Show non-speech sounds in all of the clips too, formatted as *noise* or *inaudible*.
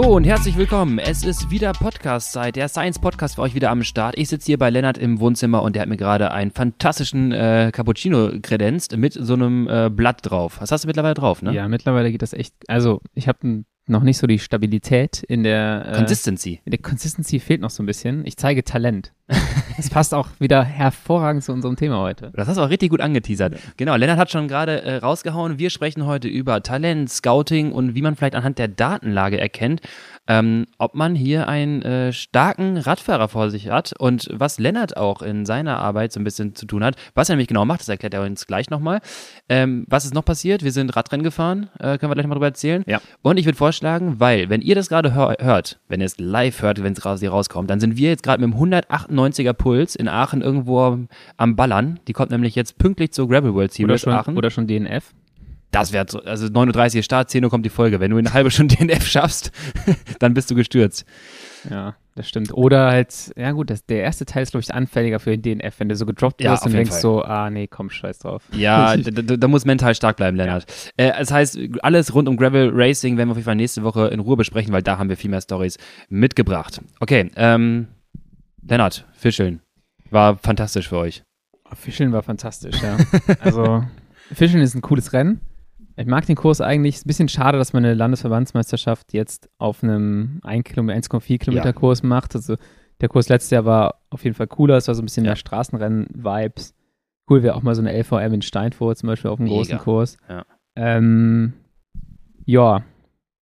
Hallo und herzlich willkommen. Es ist wieder Podcast-Zeit. Der Science-Podcast für euch wieder am Start. Ich sitze hier bei Lennart im Wohnzimmer und der hat mir gerade einen fantastischen äh, Cappuccino kredenzt mit so einem äh, Blatt drauf. Was hast du mittlerweile drauf, ne? Ja, mittlerweile geht das echt. Also, ich habe noch nicht so die Stabilität in der äh, Consistency. In der Consistency fehlt noch so ein bisschen. Ich zeige Talent. das passt auch wieder hervorragend zu unserem Thema heute. Das hast du auch richtig gut angeteasert. Genau, Lennart hat schon gerade äh, rausgehauen. Wir sprechen heute über Talent, Scouting und wie man vielleicht anhand der Datenlage erkennt, ähm, ob man hier einen äh, starken Radfahrer vor sich hat und was Lennart auch in seiner Arbeit so ein bisschen zu tun hat. Was er nämlich genau macht, das erklärt er uns gleich nochmal. Ähm, was ist noch passiert? Wir sind Radrennen gefahren, äh, können wir gleich mal drüber erzählen. Ja. Und ich würde vorschlagen, weil, wenn ihr das gerade hör hört, wenn ihr es live hört, wenn es raus hier rauskommt, dann sind wir jetzt gerade mit dem 198er Puls in Aachen irgendwo am Ballern. Die kommt nämlich jetzt pünktlich zur Gravel World Series oder schon, Aachen. Oder schon DNF. Das wäre, also 39 Start, 10 Uhr kommt die Folge. Wenn du eine halbe Stunde DNF schaffst, *laughs* dann bist du gestürzt. Ja, das stimmt. Oder halt, ja gut, das, der erste Teil ist, glaube ich, anfälliger für den DNF, wenn du so gedroppt wirst ja, und denkst Fall. so, ah nee, komm, scheiß drauf. Ja, *laughs* da, da, muss mental stark bleiben, Lennart. Ja. Äh, das heißt, alles rund um Gravel Racing werden wir auf jeden Fall nächste Woche in Ruhe besprechen, weil da haben wir viel mehr Stories mitgebracht. Okay, ähm, Lennart, Fischeln. War fantastisch für euch. Fischeln war fantastisch, ja. also, *laughs* Fischeln ist ein cooles Rennen. Ich mag den Kurs eigentlich. Ist ein bisschen schade, dass man eine Landesverbandsmeisterschaft jetzt auf einem 1,4 Kilometer ja. Kurs macht. Also der Kurs letztes Jahr war auf jeden Fall cooler. Es war so ein bisschen ja. mehr Straßenrennen-Vibes. Cool wäre auch mal so eine LVM in Steinfurt zum Beispiel auf einem Mega. großen Kurs. Ja. Ähm, ja,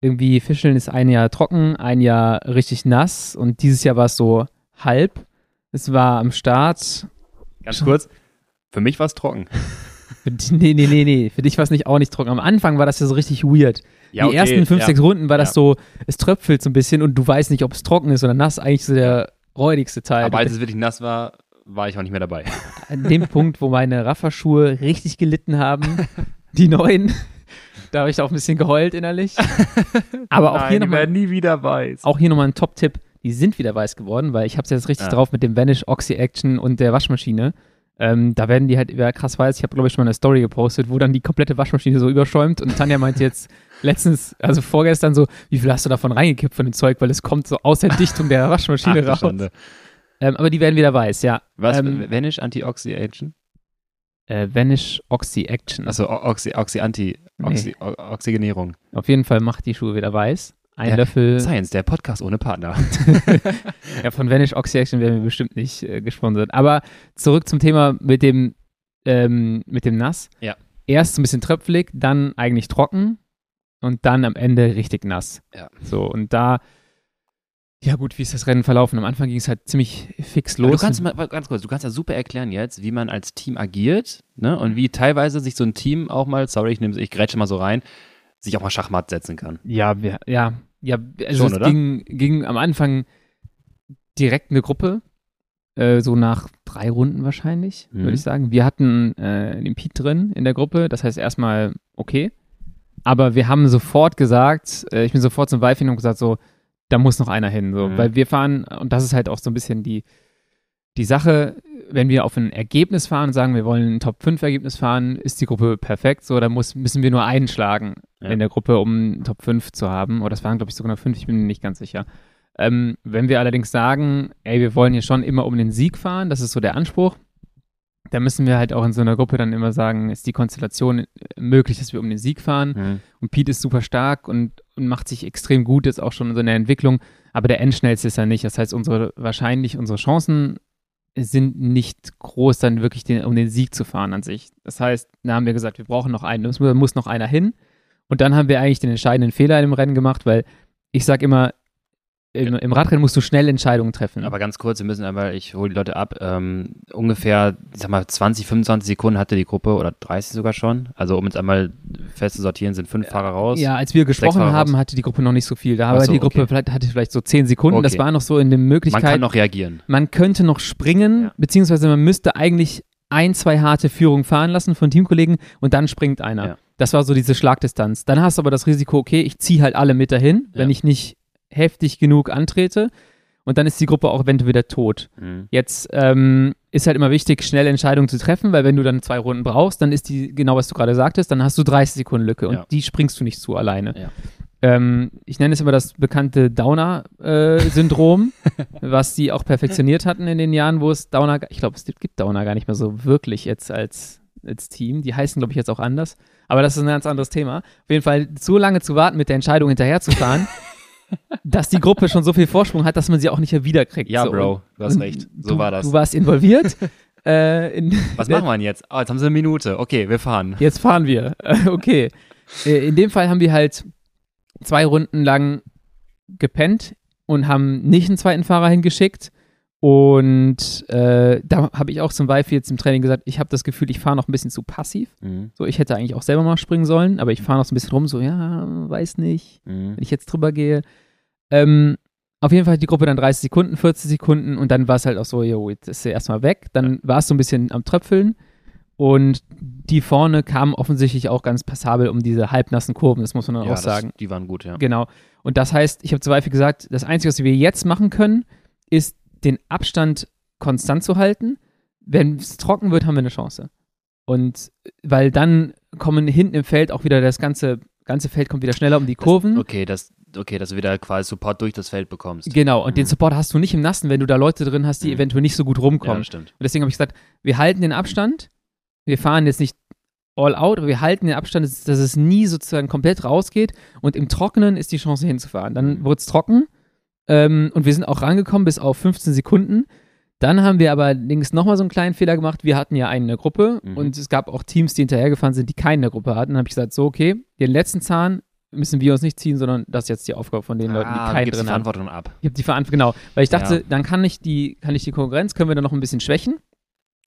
irgendwie Fischeln ist ein Jahr trocken, ein Jahr richtig nass und dieses Jahr war es so halb. Es war am Start. Ganz kurz, für mich war es trocken. *laughs* Nee, nee, nee, nee. Für dich war es nicht auch nicht trocken. Am Anfang war das ja so richtig weird. Ja, die okay, ersten fünf, ja. sechs Runden war das ja. so, es tröpfelt so ein bisschen und du weißt nicht, ob es trocken ist oder nass. Eigentlich so der räudigste Teil. Aber als es wirklich nass war, war ich auch nicht mehr dabei. *laughs* An dem Punkt, wo meine Rafferschuhe richtig gelitten haben, die neuen, *laughs* da habe ich auch ein bisschen geheult innerlich. Aber auch Nein, hier nochmal. nie wieder weiß. Auch hier nochmal ein Top-Tipp. Die sind wieder weiß geworden, weil ich habe es jetzt richtig drauf mit dem Vanish Oxy Action und der Waschmaschine. Ähm, da werden die halt über krass weiß. Ich habe, glaube ich, schon mal eine Story gepostet, wo dann die komplette Waschmaschine so überschäumt. Und Tanja meinte jetzt *laughs* letztens, also vorgestern so, wie viel hast du davon reingekippt von dem Zeug, weil es kommt so aus der Dichtung der *laughs* Waschmaschine Ach, raus. Ähm, aber die werden wieder weiß, ja. Was? Ähm, Vanish Anti-Oxy-Action? Äh, Vanish Oxy-Action. Also Oxy, Oxy Anti, Oxy, nee. Oxygenierung. Auf jeden Fall macht die Schuhe wieder weiß. Ein der Löffel. Science, der Podcast ohne Partner. *laughs* ja, von Vanish Oxy Action werden wir bestimmt nicht äh, gesponsert. Aber zurück zum Thema mit dem, ähm, mit dem Nass. Ja. Erst ein bisschen tröpfelig, dann eigentlich trocken und dann am Ende richtig nass. Ja. So, und da, ja gut, wie ist das Rennen verlaufen? Am Anfang ging es halt ziemlich fix los. Aber du kannst mal, ganz kurz, du kannst ja super erklären jetzt, wie man als Team agiert, ne? Und wie teilweise sich so ein Team auch mal, sorry, ich nehme ich grätsche mal so rein, sich auch mal Schachmatt setzen kann. Ja, wir, ja, ja, also Schon, es ging, ging, am Anfang direkt eine Gruppe, äh, so nach drei Runden wahrscheinlich, mhm. würde ich sagen. Wir hatten äh, den Pete drin in der Gruppe, das heißt erstmal okay. Aber wir haben sofort gesagt, äh, ich bin sofort zum Weifing und gesagt, so, da muss noch einer hin, so, mhm. weil wir fahren, und das ist halt auch so ein bisschen die, die Sache, wenn wir auf ein Ergebnis fahren und sagen, wir wollen ein Top-5-Ergebnis fahren, ist die Gruppe perfekt. So, da muss, müssen wir nur einen schlagen ja. in der Gruppe, um Top 5 zu haben. Oder das waren, glaube ich, sogar noch 5, ich bin mir nicht ganz sicher. Ähm, wenn wir allerdings sagen, ey, wir wollen hier schon immer um den Sieg fahren, das ist so der Anspruch, dann müssen wir halt auch in so einer Gruppe dann immer sagen, ist die Konstellation möglich, dass wir um den Sieg fahren. Mhm. Und Pete ist super stark und, und macht sich extrem gut jetzt auch schon in so einer Entwicklung, aber der Endschnellste ist er nicht. Das heißt, unsere wahrscheinlich unsere Chancen sind nicht groß, dann wirklich den, um den Sieg zu fahren an sich. Das heißt, da haben wir gesagt, wir brauchen noch einen, es muss noch einer hin. Und dann haben wir eigentlich den entscheidenden Fehler im Rennen gemacht, weil ich sage immer, im, im, Radrennen musst du schnell Entscheidungen treffen. Aber ganz kurz, wir müssen einmal, ich hole die Leute ab, ähm, ungefähr, ich sag mal, 20, 25 Sekunden hatte die Gruppe oder 30 sogar schon. Also um jetzt einmal fest zu sortieren, sind fünf Fahrer raus. Ja, als wir gesprochen haben, raus. hatte die Gruppe noch nicht so viel. Da war so, die Gruppe okay. vielleicht, hatte vielleicht so 10 Sekunden. Okay. Das war noch so in der Möglichkeit. Man kann noch reagieren. Man könnte noch springen, ja. beziehungsweise man müsste eigentlich ein, zwei harte Führungen fahren lassen von Teamkollegen und dann springt einer. Ja. Das war so diese Schlagdistanz. Dann hast du aber das Risiko, okay, ich ziehe halt alle mit dahin, ja. wenn ich nicht heftig genug antrete. Und dann ist die Gruppe auch eventuell wieder tot. Mhm. Jetzt ähm, ist halt immer wichtig, schnell Entscheidungen zu treffen, weil wenn du dann zwei Runden brauchst, dann ist die, genau was du gerade sagtest, dann hast du 30 Sekunden Lücke und ja. die springst du nicht zu alleine. Ja. Ähm, ich nenne es immer das bekannte Downer-Syndrom, äh, *laughs* was die auch perfektioniert hatten in den Jahren, wo es Downer, ich glaube, es gibt Downer gar nicht mehr so wirklich jetzt als, als Team. Die heißen, glaube ich, jetzt auch anders. Aber das ist ein ganz anderes Thema. Auf jeden Fall so lange zu warten, mit der Entscheidung hinterherzufahren, *laughs* dass die Gruppe schon so viel Vorsprung hat, dass man sie auch nicht mehr wiederkriegt. Ja, so. Bro, du hast recht. So du, war das. Du warst involviert. *laughs* äh, in Was machen wir denn jetzt? Oh, jetzt haben sie eine Minute. Okay, wir fahren. Jetzt fahren wir. *laughs* okay. Äh, in dem Fall haben wir halt zwei Runden lang gepennt und haben nicht einen zweiten Fahrer hingeschickt. Und äh, da habe ich auch zum Beispiel jetzt im Training gesagt, ich habe das Gefühl, ich fahre noch ein bisschen zu passiv. Mhm. So, ich hätte eigentlich auch selber mal springen sollen, aber ich fahre noch so ein bisschen rum, so, ja, weiß nicht, mhm. wenn ich jetzt drüber gehe. Ähm, auf jeden Fall hat die Gruppe dann 30 Sekunden, 40 Sekunden und dann war es halt auch so, jo, jetzt ist sie erstmal weg. Dann war es so ein bisschen am Tröpfeln. Und die vorne kamen offensichtlich auch ganz passabel um diese halbnassen Kurven, das muss man dann ja, auch sagen. Das, die waren gut, ja. Genau. Und das heißt, ich habe zu Beispiel gesagt, das Einzige, was wir jetzt machen können, ist den Abstand konstant zu halten. Wenn es trocken wird, haben wir eine Chance. Und weil dann kommen hinten im Feld auch wieder das ganze, ganze Feld kommt wieder schneller um die Kurven. Das, okay, das, okay, dass du wieder quasi Support durch das Feld bekommst. Genau, und mhm. den Support hast du nicht im Nassen, wenn du da Leute drin hast, die mhm. eventuell nicht so gut rumkommen. Ja, stimmt. Und deswegen habe ich gesagt, wir halten den Abstand, wir fahren jetzt nicht all out, aber wir halten den Abstand, dass es nie sozusagen komplett rausgeht und im Trockenen ist die Chance hinzufahren. Dann mhm. wurde es trocken ähm, und wir sind auch rangekommen bis auf 15 Sekunden. Dann haben wir aber allerdings nochmal so einen kleinen Fehler gemacht. Wir hatten ja eine Gruppe mhm. und es gab auch Teams, die hinterhergefahren sind, die keine Gruppe hatten. Dann habe ich gesagt, so, okay, den letzten Zahn müssen wir uns nicht ziehen, sondern das ist jetzt die Aufgabe von den ah, Leuten, die keinen drin die Verantwortung ab. Ich habe die Verantwortung, genau. Weil ich dachte, ja. dann kann ich, die, kann ich die Konkurrenz, können wir dann noch ein bisschen schwächen.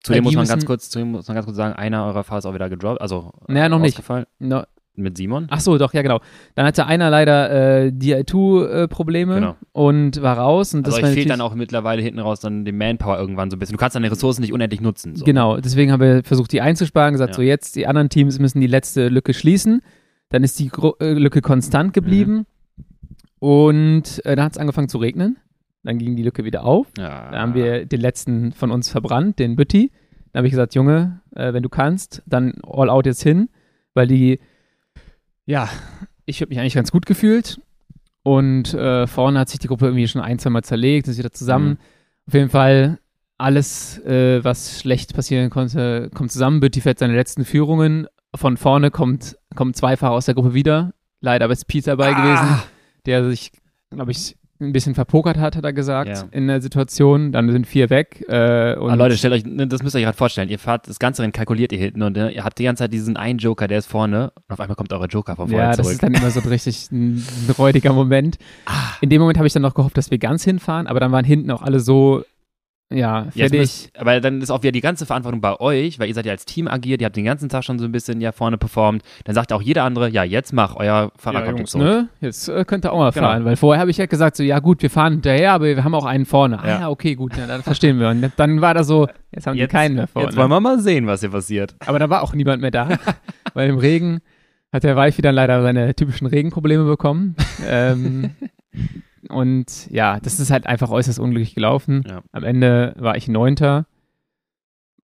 Zudem muss man ganz kurz, zudem muss man ganz kurz sagen, einer eurer Fahrer ist auch wieder gedroppt, also naja, noch nicht. No, mit Simon? Ach so, doch, ja, genau. Dann hatte einer leider äh, DI2-Probleme äh, genau. und war raus. Und also das fehlt dann auch mittlerweile hinten raus dann die Manpower irgendwann so ein bisschen. Du kannst deine Ressourcen nicht unendlich nutzen. So. Genau, deswegen haben wir versucht, die einzusparen, gesagt, ja. so jetzt, die anderen Teams müssen die letzte Lücke schließen. Dann ist die Gro äh, Lücke konstant geblieben. Mhm. Und äh, dann hat es angefangen zu regnen. Dann ging die Lücke wieder auf. Ja. Da haben wir den letzten von uns verbrannt, den Bütti. Dann habe ich gesagt, Junge, äh, wenn du kannst, dann all out jetzt hin, weil die ja, ich habe mich eigentlich ganz gut gefühlt. Und äh, vorne hat sich die Gruppe irgendwie schon ein, zwei Mal zerlegt, ist wieder zusammen. Mhm. Auf jeden Fall alles, äh, was schlecht passieren konnte, kommt zusammen. Bütti fährt seine letzten Führungen. Von vorne kommt, kommen zwei Fahrer aus der Gruppe wieder. Leider ist Pete dabei ah. gewesen, der sich, glaube ich, ein bisschen verpokert hat, hat er gesagt, ja. in der Situation. Dann sind vier weg. Äh, und ah, Leute, stellt euch, ne, das müsst ihr euch gerade vorstellen. Ihr fahrt das ganze Rennen kalkuliert ihr hinten und ne, ihr habt die ganze Zeit diesen einen Joker, der ist vorne und auf einmal kommt eure Joker von vorne ja, zurück. Ja, das ist dann immer so ein richtig ein, ein räudiger Moment. *laughs* Ah. In dem Moment habe ich dann noch gehofft, dass wir ganz hinfahren, aber dann waren hinten auch alle so ja, fertig. Müsst, aber dann ist auch wieder die ganze Verantwortung bei euch, weil ihr seid ja als Team agiert, ihr habt den ganzen Tag schon so ein bisschen ja vorne performt. Dann sagt auch jeder andere, ja, jetzt mach, euer Fahrer ja, zurück. Ne? Jetzt äh, könnt ihr auch mal genau. fahren, weil vorher habe ich ja gesagt, so, ja gut, wir fahren hinterher, aber wir haben auch einen vorne. Ah, ja, okay, gut, ja, dann verstehen wir. Und dann war da so, jetzt haben jetzt, die keinen mehr vorne. Jetzt wollen wir mal sehen, was hier passiert. Aber da war auch niemand mehr da, *laughs* weil im Regen hat der Weifi dann leider seine typischen Regenprobleme bekommen. ähm, *laughs* und ja, das ist halt einfach äußerst unglücklich gelaufen. Ja. Am Ende war ich Neunter.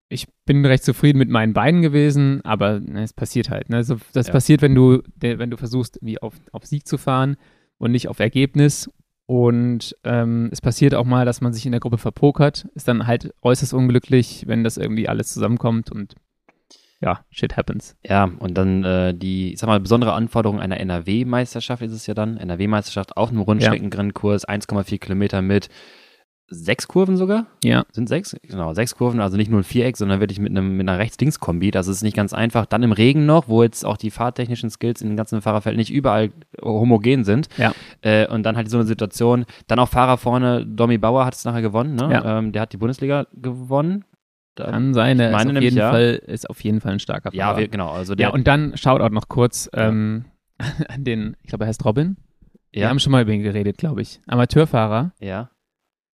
Ich bin recht zufrieden mit meinen Beinen gewesen, aber ne, es passiert halt. Ne? So, das ja. passiert, wenn du, wenn du versuchst, wie auf, auf Sieg zu fahren und nicht auf Ergebnis. Und ähm, es passiert auch mal, dass man sich in der Gruppe verpokert. Ist dann halt äußerst unglücklich, wenn das irgendwie alles zusammenkommt und ja, shit happens. Ja, und dann äh, die, ich sag mal, besondere Anforderung einer NRW-Meisterschaft ist es ja dann. NRW-Meisterschaft auf einem Rundstreckenrennkurs, 1,4 Kilometer mit sechs Kurven sogar? Ja. Sind sechs? Genau, sechs Kurven, also nicht nur ein Viereck, sondern wirklich mit, einem, mit einer Rechts-Links-Kombi. Das ist nicht ganz einfach. Dann im Regen noch, wo jetzt auch die fahrtechnischen Skills in den ganzen Fahrerfeld nicht überall homogen sind. Ja. Äh, und dann halt so eine Situation. Dann auch Fahrer vorne, Domi Bauer hat es nachher gewonnen, ne? Ja. Ähm, der hat die Bundesliga gewonnen. Kann sein, er ist, auf jeden ja. Fall, ist auf jeden Fall ein starker Fahrer. Ja, genau. Also ja, und dann Shoutout noch kurz ähm, an *laughs* den, ich glaube, er heißt Robin. Ja. Wir haben schon mal über ihn geredet, glaube ich. Amateurfahrer. Ja.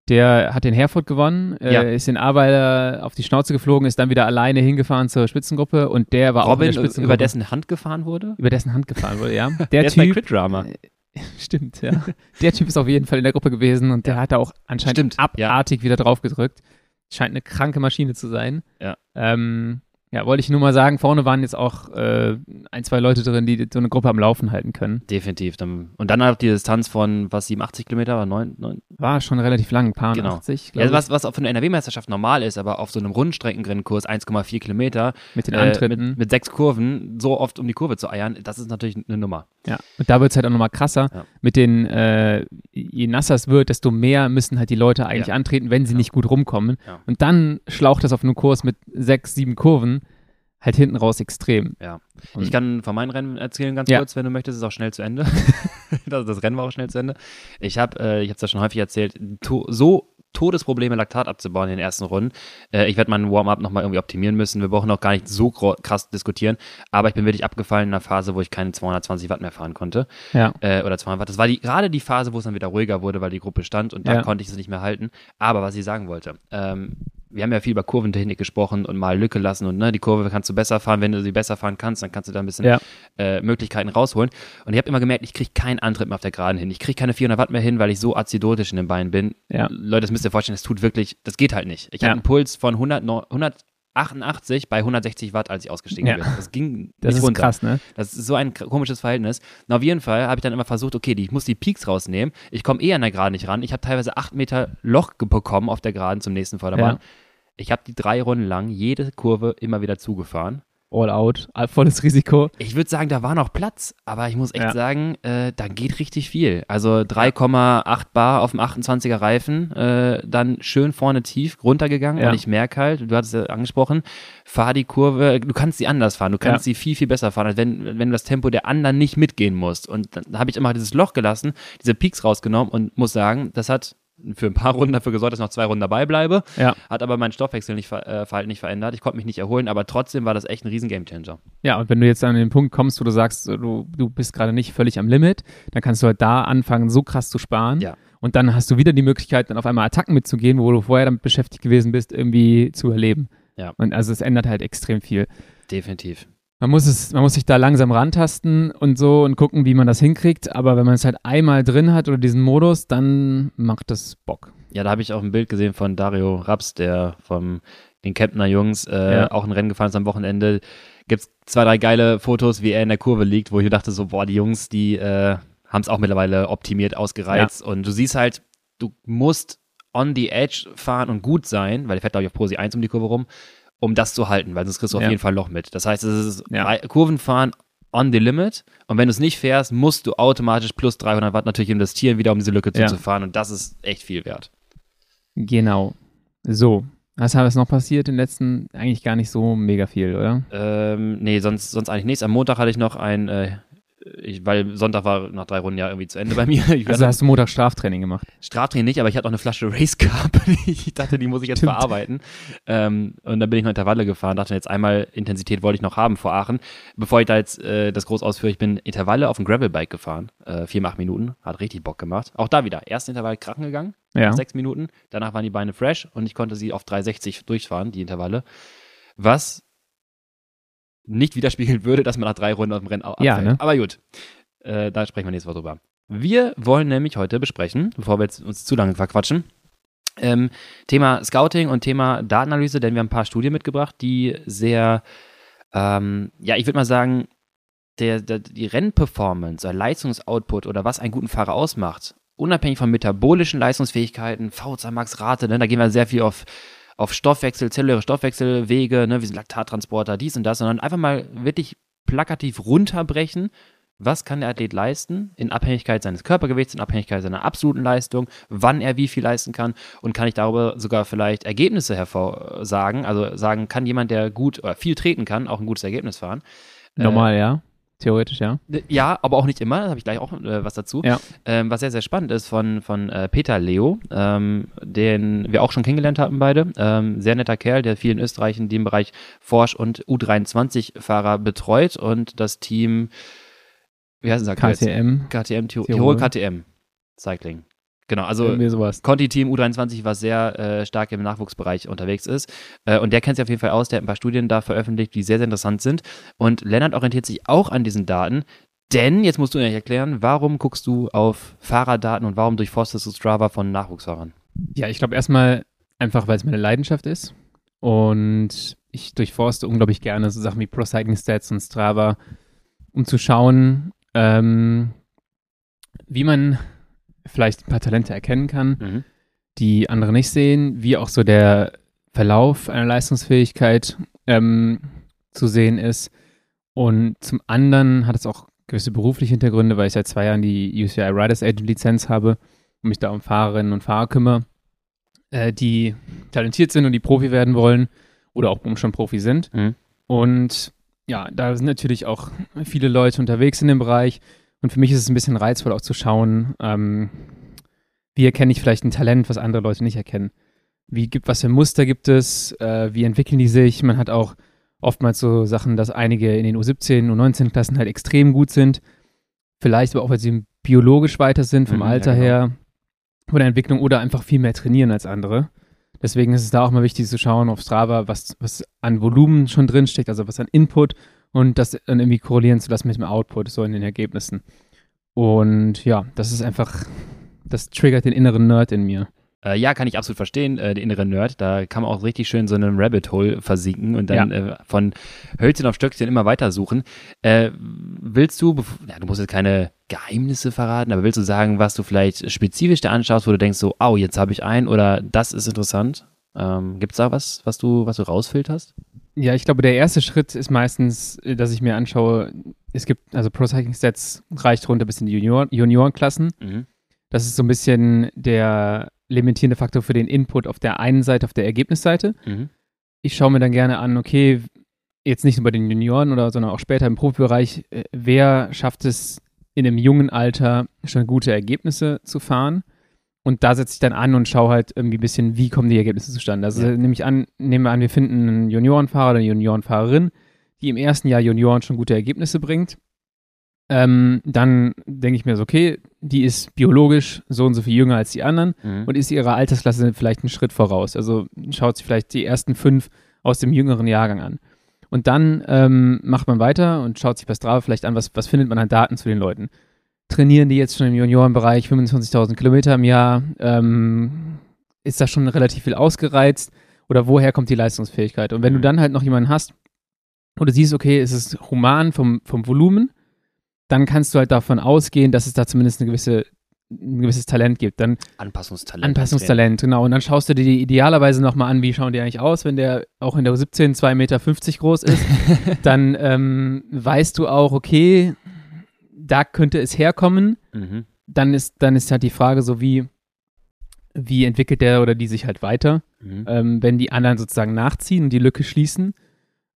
Der hat den Herford gewonnen, äh, ja. ist in Arbeiter auf die Schnauze geflogen, ist dann wieder alleine hingefahren zur Spitzengruppe und der war Robin, auch in der Spitzengruppe. über dessen Hand gefahren wurde? Über dessen Hand gefahren wurde, ja. *laughs* Der, der Typ, ist Drama. *laughs* Stimmt, ja. der Typ ist auf jeden Fall in der Gruppe gewesen und der hat da auch anscheinend Stimmt, abartig ja. wieder drauf gedrückt. Scheint eine kranke Maschine zu sein. Ja. Ähm, Ja, wollte ich nur mal sagen, vorne waren jetzt auch äh, ein, zwei Leute drin, die so eine Gruppe am Laufen halten können. Definitiv. Und dann auch die Distanz von, was, 87 Kilometer, war 9, 9? War schon relativ lang, ein paar genau. 80, ja, was, was auch für eine NRW-Meisterschaft normal ist, aber auf so einem Rundstreckenrennkurs 1,4 Kilometer. Mit den Antritten. Äh, mit, mit, sechs Kurven, so oft um die Kurve zu eiern, das ist natürlich eine Nummer. Ja, und da wird es halt auch nochmal krasser. Ja. Mit den, äh, je nasser es wird, desto mehr müssen halt die Leute eigentlich ja. antreten, wenn sie nicht gut rumkommen. Und dann schlaucht das auf einem Kurs mit sechs, sieben Kurven halt hinten raus extrem. Ja. Und ich kann von meinen Rennen erzählen, ganz ja. kurz, wenn du möchtest, ist auch schnell zu Ende. *laughs* das, das, Rennen war auch schnell zu Ende. Ich habe, äh, ich habe es ja schon häufig erzählt, to so Todesprobleme, Laktat abzubauen in den ersten Runden. Äh, ich werde meinen Warm-up nochmal irgendwie optimieren müssen. Wir brauchen noch gar nicht so krass diskutieren, aber ich bin wirklich abgefallen in einer Phase, wo ich keine 220 Watt mehr fahren konnte. Ja. Äh, oder 200 Watt. Das war die, gerade die Phase, wo es dann wieder ruhiger wurde, weil die Gruppe stand und da ja. konnte ich es nicht mehr halten. Aber was ich sagen wollte, ähm, wir haben ja viel über Kurventechnik gesprochen und mal Lücke lassen und ne, die Kurve kannst du besser fahren, wenn du sie besser fahren kannst, dann kannst du da ein bisschen ja. äh, Möglichkeiten rausholen. Und ich habe immer gemerkt, ich kriege keinen Antritt mehr auf der Geraden hin. Ich kriege keine 400 Watt mehr hin, weil ich so azidotisch in den Beinen bin. Ja. Leute, das müsst ihr vorstellen, das tut wirklich, das geht halt nicht. Ich ja. habe einen Puls von 100, 100 88 bei 160 Watt, als ich ausgestiegen ja. bin. Das ging das nicht ist runter. krass, ne? Das ist so ein komisches Verhältnis. Na, auf jeden Fall habe ich dann immer versucht, okay, ich muss die Peaks rausnehmen. Ich komme eh an der Geraden nicht ran. Ich habe teilweise 8 Meter Loch bekommen auf der Geraden zum nächsten Vorderbahn. Ja. Ich habe die drei Runden lang jede Kurve immer wieder zugefahren. All out, volles Risiko. Ich würde sagen, da war noch Platz, aber ich muss echt ja. sagen, äh, da geht richtig viel. Also 3,8 Bar auf dem 28er Reifen, äh, dann schön vorne tief runtergegangen ja. und ich merke halt, du hattest ja angesprochen, fahr die Kurve, du kannst sie anders fahren, du kannst ja. sie viel, viel besser fahren, als wenn, wenn du das Tempo der anderen nicht mitgehen musst. Und dann habe ich immer dieses Loch gelassen, diese Peaks rausgenommen und muss sagen, das hat für ein paar Runden dafür gesorgt, dass ich noch zwei Runden dabei bleibe. Ja. Hat aber mein Stoffwechsel nicht, äh, nicht verändert. Ich konnte mich nicht erholen, aber trotzdem war das echt ein riesen Gamechanger. Ja, und wenn du jetzt an den Punkt kommst, wo du sagst, du, du bist gerade nicht völlig am Limit, dann kannst du halt da anfangen, so krass zu sparen. Ja. Und dann hast du wieder die Möglichkeit, dann auf einmal Attacken mitzugehen, wo du vorher damit beschäftigt gewesen bist, irgendwie zu erleben. Ja. Und also es ändert halt extrem viel. Definitiv man muss es, man muss sich da langsam rantasten und so und gucken, wie man das hinkriegt. Aber wenn man es halt einmal drin hat oder diesen Modus, dann macht das Bock. Ja, da habe ich auch ein Bild gesehen von Dario Raps, der vom den Kempner Jungs äh, ja. auch ein Rennen gefahren ist am Wochenende. Gibt es zwei, drei geile Fotos, wie er in der Kurve liegt, wo ich dachte so, boah, die Jungs, die äh, haben es auch mittlerweile optimiert, ausgereizt. Ja. Und du siehst halt, du musst on the edge fahren und gut sein, weil der fährt, glaube ich, auf Posi 1 um die Kurve rum um das zu halten, weil sonst kriegst du auf jeden Fall Loch mit. Das heißt, es ist ja. Kurvenfahren on the limit und wenn du es nicht fährst, musst du automatisch plus 300 Watt natürlich investieren, wieder um diese Lücke ja. zuzufahren und das ist echt viel wert. Genau. So, was hat noch passiert in den letzten? Eigentlich gar nicht so mega viel, oder? Ähm, nee, sonst, sonst eigentlich nichts. Am Montag hatte ich noch ein äh, ich, weil Sonntag war nach drei Runden ja irgendwie zu Ende bei mir. Ich also hast du Montag Straftraining gemacht? Straftraining nicht, aber ich hatte auch eine Flasche Race Cup. *laughs* ich dachte, die muss ich jetzt Stimmt. verarbeiten. Ähm, und dann bin ich noch Intervalle gefahren, dachte jetzt einmal Intensität wollte ich noch haben vor Aachen. Bevor ich da jetzt äh, das groß ausführe, ich bin Intervalle auf dem Gravelbike gefahren, äh, vier, acht Minuten, hat richtig Bock gemacht. Auch da wieder, erst Intervall krachen gegangen, ja. sechs Minuten, danach waren die Beine fresh und ich konnte sie auf 360 durchfahren, die Intervalle. Was nicht widerspiegeln würde, dass man nach drei Runden aus dem Rennen abfällt. Ja, ne? Aber gut, äh, da sprechen wir nächstes Mal drüber. Wir wollen nämlich heute besprechen, bevor wir jetzt uns zu lange verquatschen, ähm, Thema Scouting und Thema Datenanalyse, denn wir haben ein paar Studien mitgebracht, die sehr, ähm, ja, ich würde mal sagen, der, der, die Rennperformance oder Leistungsoutput oder was einen guten Fahrer ausmacht, unabhängig von metabolischen Leistungsfähigkeiten, VZ Max Rate, ne, da gehen wir sehr viel auf auf Stoffwechsel, zelluläre Stoffwechselwege, ne, wie sind Laktattransporter, dies und das, sondern einfach mal wirklich plakativ runterbrechen, was kann der Athlet leisten in Abhängigkeit seines Körpergewichts, in Abhängigkeit seiner absoluten Leistung, wann er wie viel leisten kann und kann ich darüber sogar vielleicht Ergebnisse hervorsagen, also sagen, kann jemand, der gut oder viel treten kann, auch ein gutes Ergebnis fahren. Normal, äh, ja. Theoretisch, ja. Ja, aber auch nicht immer, da habe ich gleich auch äh, was dazu. Ja. Ähm, was sehr, sehr spannend ist von, von äh, Peter Leo, ähm, den wir auch schon kennengelernt hatten beide. Ähm, sehr netter Kerl, der viel in Österreich in dem Bereich Forsch- und U23-Fahrer betreut und das Team, wie heißt es? KTM. KTM, Tirol KTM Cycling. Genau, also Conti-Team U23, was sehr äh, stark im Nachwuchsbereich unterwegs ist. Äh, und der kennt sich auf jeden Fall aus, der hat ein paar Studien da veröffentlicht, die sehr, sehr interessant sind. Und Lennart orientiert sich auch an diesen Daten, denn, jetzt musst du mir erklären, warum guckst du auf Fahrerdaten und warum durchforstest du Strava von Nachwuchsfahrern? Ja, ich glaube erstmal einfach, weil es meine Leidenschaft ist. Und ich durchforste unglaublich gerne so Sachen wie Pro Cycling Stats und Strava, um zu schauen, ähm, wie man vielleicht ein paar Talente erkennen kann, mhm. die andere nicht sehen, wie auch so der Verlauf einer Leistungsfähigkeit ähm, zu sehen ist. Und zum anderen hat es auch gewisse berufliche Hintergründe, weil ich seit zwei Jahren die UCI Riders Agent Lizenz habe und mich da um Fahrerinnen und Fahrer kümmere, äh, die talentiert sind und die Profi werden wollen oder auch schon Profi sind. Mhm. Und ja, da sind natürlich auch viele Leute unterwegs in dem Bereich. Und für mich ist es ein bisschen reizvoll auch zu schauen, ähm, wie erkenne ich vielleicht ein Talent, was andere Leute nicht erkennen. Wie gibt, was für Muster gibt es, äh, wie entwickeln die sich? Man hat auch oftmals so Sachen, dass einige in den U17, U19-Klassen halt extrem gut sind. Vielleicht aber auch, weil sie biologisch weiter sind, vom mhm, Alter ja, genau. her, von der Entwicklung oder einfach viel mehr trainieren als andere. Deswegen ist es da auch mal wichtig zu schauen auf Strava, was, was an Volumen schon drinsteckt, also was an Input und das dann irgendwie korrelieren zu lassen mit dem Output, so in den Ergebnissen. Und ja, das ist einfach, das triggert den inneren Nerd in mir. Äh, ja, kann ich absolut verstehen, äh, der innere Nerd. Da kann man auch richtig schön so in einem Rabbit Hole versinken und dann ja. äh, von Hölzchen auf Stöckchen immer weiter suchen. Äh, willst du, ja, du musst jetzt keine Geheimnisse verraten, aber willst du sagen, was du vielleicht spezifisch da anschaust, wo du denkst so, oh, jetzt habe ich einen oder das ist interessant? Ähm, Gibt es da was, was du, was du rausfilterst? Ja, ich glaube, der erste Schritt ist meistens, äh, dass ich mir anschaue, es gibt, also Pro Cycling Stats reicht runter bis in die Junior, Juniorenklassen. Mhm. Das ist so ein bisschen der limitierende Faktor für den Input auf der einen Seite, auf der Ergebnisseite. Mhm. Ich schaue mir dann gerne an, okay, jetzt nicht nur bei den Junioren oder, sondern auch später im Profibereich, äh, wer schafft es in einem jungen Alter schon gute Ergebnisse zu fahren? Und da setze ich dann an und schaue halt irgendwie ein bisschen, wie kommen die Ergebnisse zustande. Also ja. nehme ich an, nehmen wir an, wir finden einen Juniorenfahrer oder eine Juniorenfahrerin, die im ersten Jahr Junioren schon gute Ergebnisse bringt. Ähm, dann denke ich mir so, okay, die ist biologisch so und so viel jünger als die anderen mhm. und ist ihrer Altersklasse vielleicht einen Schritt voraus. Also schaut sich vielleicht die ersten fünf aus dem jüngeren Jahrgang an. Und dann ähm, macht man weiter und schaut sich bei Strava vielleicht an, was, was findet man an Daten zu den Leuten. Trainieren die jetzt schon im Juniorenbereich 25.000 Kilometer im Jahr? Ähm, ist das schon relativ viel ausgereizt? Oder woher kommt die Leistungsfähigkeit? Und wenn du mhm. dann halt noch jemanden hast, wo du siehst, okay, es ist human vom, vom Volumen, dann kannst du halt davon ausgehen, dass es da zumindest eine gewisse, ein gewisses Talent gibt. Dann Anpassungstalent. Anpassungstalent, genau. Und dann schaust du dir die idealerweise nochmal an, wie schauen die eigentlich aus, wenn der auch in der 17 2,50 Meter groß ist. *laughs* dann ähm, weißt du auch, okay, da könnte es herkommen. Mhm. Dann, ist, dann ist halt die Frage so, wie, wie entwickelt der oder die sich halt weiter, mhm. ähm, wenn die anderen sozusagen nachziehen und die Lücke schließen,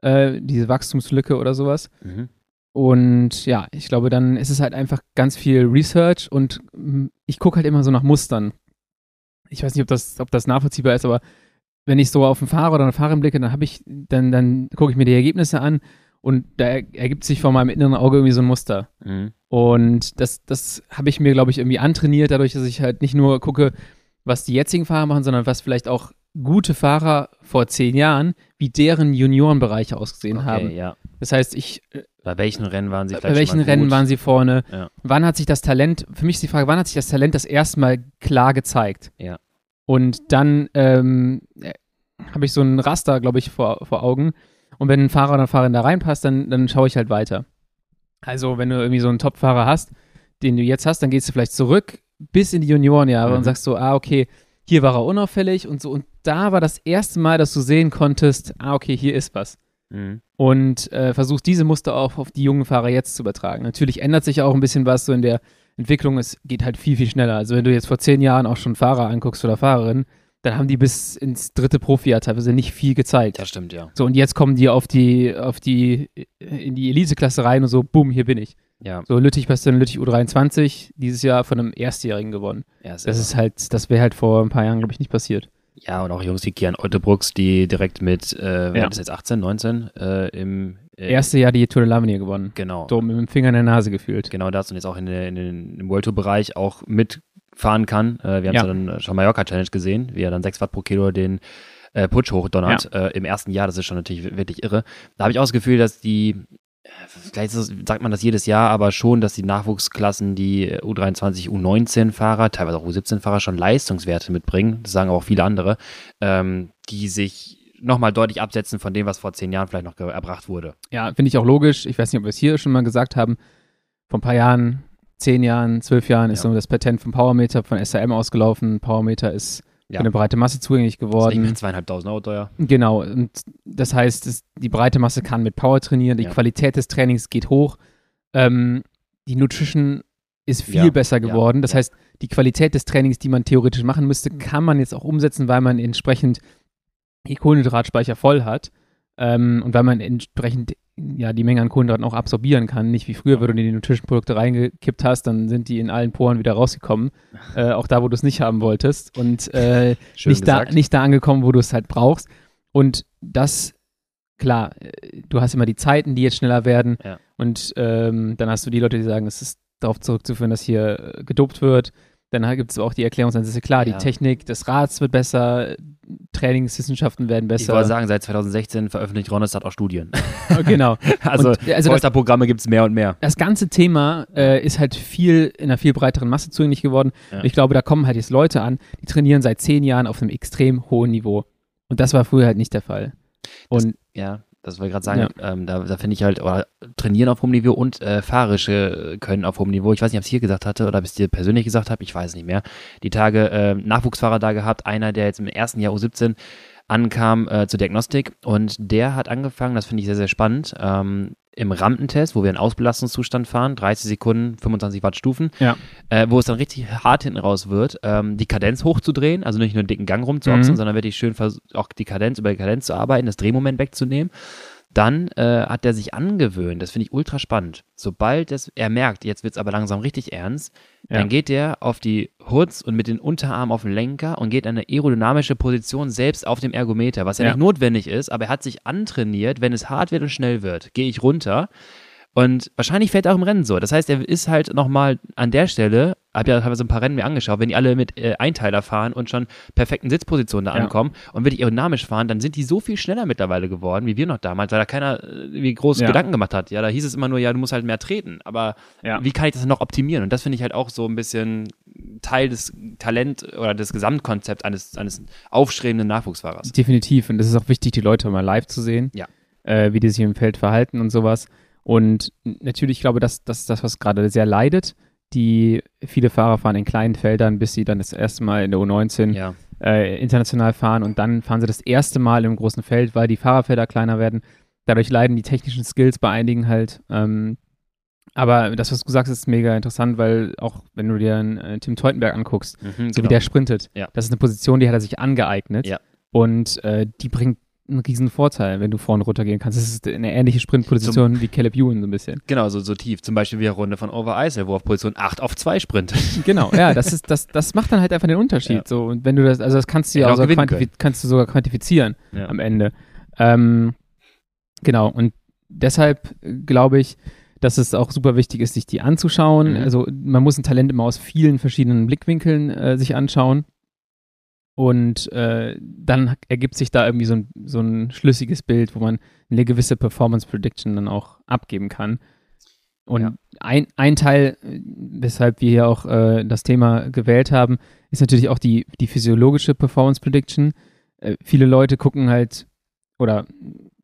äh, diese Wachstumslücke oder sowas. Mhm. Und ja, ich glaube, dann ist es halt einfach ganz viel Research und mm, ich gucke halt immer so nach Mustern. Ich weiß nicht, ob das, ob das nachvollziehbar ist, aber wenn ich so auf einen Fahrer oder eine Fahrerin blicke, dann habe ich, dann, dann gucke ich mir die Ergebnisse an und da ergibt sich vor meinem inneren Auge irgendwie so ein Muster. Mhm. Und das, das habe ich mir, glaube ich, irgendwie antrainiert, dadurch, dass ich halt nicht nur gucke, was die jetzigen Fahrer machen, sondern was vielleicht auch gute Fahrer vor zehn Jahren, wie deren Juniorenbereiche ausgesehen okay, haben. Ja. Das heißt, ich. Äh, bei welchen Rennen waren sie vielleicht Bei welchen Rennen waren sie vorne? Ja. Wann hat sich das Talent, für mich ist die Frage, wann hat sich das Talent das erste Mal klar gezeigt? Ja. Und dann ähm, äh, habe ich so ein Raster, glaube ich, vor, vor Augen. Und wenn ein Fahrer oder eine Fahrerin da reinpasst, dann, dann schaue ich halt weiter. Also, wenn du irgendwie so einen Top-Fahrer hast, den du jetzt hast, dann gehst du vielleicht zurück bis in die Juniorenjahre mhm. und sagst so, ah, okay, hier war er unauffällig und so. Und da war das erste Mal, dass du sehen konntest, ah, okay, hier ist was. Mhm. Und äh, versuchst diese Muster auch auf die jungen Fahrer jetzt zu übertragen. Natürlich ändert sich auch ein bisschen was so in der Entwicklung. Es geht halt viel, viel schneller. Also wenn du jetzt vor zehn Jahren auch schon Fahrer anguckst oder Fahrerin, dann haben die bis ins dritte Profijahr teilweise nicht viel gezeigt. Das stimmt, ja. So, und jetzt kommen die auf die, auf die, in die Eliteklasse rein und so, bumm, hier bin ich. Ja. So, Lüttich Bastian Lüttich U23, dieses Jahr von einem Erstjährigen gewonnen. Ja, das ist halt, das wäre halt vor ein paar Jahren, glaube ich, nicht passiert. Ja, und auch Jungs wie Kian Ottebrooks, die direkt mit, äh, ja. das jetzt 18, 19, äh, im äh, erste Jahr die Tour de l'Avenir gewonnen. Genau. So mit dem Finger in der Nase gefühlt. Genau das und jetzt auch in, in, in im World Tour Bereich auch mitfahren kann. Äh, wir haben ja. dann schon Mallorca Challenge gesehen, wie er dann 6 Watt pro Kilo den äh, Putsch hochdonnert ja. äh, im ersten Jahr. Das ist schon natürlich wirklich irre. Da habe ich auch das Gefühl, dass die vielleicht sagt man das jedes Jahr, aber schon, dass die Nachwuchsklassen, die U23, U19-Fahrer, teilweise auch U17-Fahrer schon Leistungswerte mitbringen, das sagen auch viele andere, ähm, die sich nochmal deutlich absetzen von dem, was vor zehn Jahren vielleicht noch erbracht wurde. Ja, finde ich auch logisch. Ich weiß nicht, ob wir es hier schon mal gesagt haben. Vor ein paar Jahren, zehn Jahren, zwölf Jahren ist ja. so das Patent vom Powermeter von SRM ausgelaufen. Powermeter ist ja. für eine breite Masse zugänglich geworden. Das ist zweieinhalbtausend Euro teuer. Genau. Und das heißt, es, die breite Masse kann mit Power trainieren. Die ja. Qualität des Trainings geht hoch. Ähm, die Nutrition ist viel ja, besser geworden. Das heißt, die Qualität des Trainings, die man theoretisch machen müsste, kann man jetzt auch umsetzen, weil man entsprechend die Kohlenhydratspeicher voll hat ähm, und weil man entsprechend ja die Menge an Kohlenhydraten auch absorbieren kann. Nicht wie früher, wenn du die Nutrition-Produkte reingekippt hast, dann sind die in allen Poren wieder rausgekommen. *laughs* Äh, auch da, wo du es nicht haben wolltest. Und äh, *laughs* nicht, da, nicht da angekommen, wo du es halt brauchst. Und das, klar, äh, du hast immer die Zeiten, die jetzt schneller werden. Ja. Und ähm, dann hast du die Leute, die sagen, es ist darauf zurückzuführen, dass hier äh, gedopt wird. Dann gibt es auch die Erklärungsansätze. Klar, ja. die Technik des Rads wird besser, Trainingswissenschaften werden besser. Ich wollte sagen, seit 2016 veröffentlicht Ronestad auch Studien. *laughs* Genau. *laughs* also, und, also Programme gibt es mehr und mehr. Das ganze Thema äh, ist halt viel in einer viel breiteren Masse zugänglich geworden. Ja. ich glaube, da kommen halt jetzt Leute an, die trainieren seit zehn Jahren auf einem extrem hohen Niveau. Und das war früher halt nicht der Fall. Und das, ja, das wollte ich gerade sagen, ja. ähm, da, da finde ich halt, oder trainieren auf hohem Niveau und äh, fahrische können auf hohem Niveau. Ich weiß nicht, ob ich es hier gesagt hatte oder ob ich es dir persönlich gesagt habe, ich weiß es nicht mehr. Die Tage äh, Nachwuchsfahrer da gehabt, einer, der jetzt im ersten Jahr U17 ankam äh, zur Diagnostik und der hat angefangen, das finde ich sehr, sehr spannend, ähm, im Rampentest, wo wir in Ausbelastungszustand fahren, 30 Sekunden, 25 Watt Stufen, ja. äh, wo es dann richtig hart hinten raus wird, ähm, die Kadenz hochzudrehen, also nicht nur einen dicken Gang rumzuoxen, mhm. sondern wirklich schön auch die Kadenz über die Kadenz zu arbeiten, das Drehmoment wegzunehmen dann äh, hat er sich angewöhnt, das finde ich ultra spannend. Sobald es, er merkt, jetzt wird es aber langsam richtig ernst, ja. dann geht er auf die Hoods und mit den Unterarmen auf den Lenker und geht in eine aerodynamische Position selbst auf dem Ergometer, was ja, ja nicht notwendig ist, aber er hat sich antrainiert, wenn es hart wird und schnell wird, gehe ich runter und wahrscheinlich fällt er auch im Rennen so. Das heißt, er ist halt nochmal an der Stelle, habe ja so ein paar Rennen mir angeschaut, wenn die alle mit äh, Einteiler fahren und schon perfekten Sitzpositionen da ja. ankommen und wirklich aerodynamisch fahren, dann sind die so viel schneller mittlerweile geworden, wie wir noch damals, weil da keiner äh, wie groß ja. Gedanken gemacht hat. Ja, da hieß es immer nur, ja, du musst halt mehr treten. Aber ja. wie kann ich das noch optimieren? Und das finde ich halt auch so ein bisschen Teil des Talent oder des Gesamtkonzepts eines, eines aufstrebenden Nachwuchsfahrers. Definitiv. Und es ist auch wichtig, die Leute mal live zu sehen. Ja. Äh, wie die sich im Feld verhalten und sowas. Und natürlich, ich glaube, dass das das, was gerade sehr leidet. Die viele Fahrer fahren in kleinen Feldern, bis sie dann das erste Mal in der U19 ja. äh, international fahren und dann fahren sie das erste Mal im großen Feld, weil die Fahrerfelder kleiner werden. Dadurch leiden die technischen Skills bei einigen halt. Ähm, aber das, was du sagst, ist mega interessant, weil auch wenn du dir einen, äh, Tim Teutenberg anguckst, mhm, so genau. wie der sprintet, ja. das ist eine Position, die hat er sich angeeignet. Ja. Und äh, die bringt ein riesen Vorteil, wenn du vorne runtergehen kannst. Das ist eine ähnliche Sprintposition Zum, wie Caleb Ewan so ein bisschen. Genau, so, so tief. Zum Beispiel wie eine Runde von Over Isle, wo auf Position 8 auf 2 sprintet. *laughs* Genau, ja, das ist, das, das macht dann halt einfach den Unterschied. Ja. So, und wenn du das, also das kannst du ja, auch, so quantifiz kannst du sogar quantifizieren ja. am Ende. Ähm, genau, und deshalb glaube ich, dass es auch super wichtig ist, sich die anzuschauen. Mhm. Also man muss ein Talent immer aus vielen verschiedenen Blickwinkeln äh, sich anschauen. Und äh, dann ergibt sich da irgendwie so ein, so ein schlüssiges Bild, wo man eine gewisse Performance Prediction dann auch abgeben kann. Und ja. ein, ein Teil, weshalb wir hier auch äh, das Thema gewählt haben, ist natürlich auch die, die physiologische Performance Prediction. Äh, viele Leute gucken halt, oder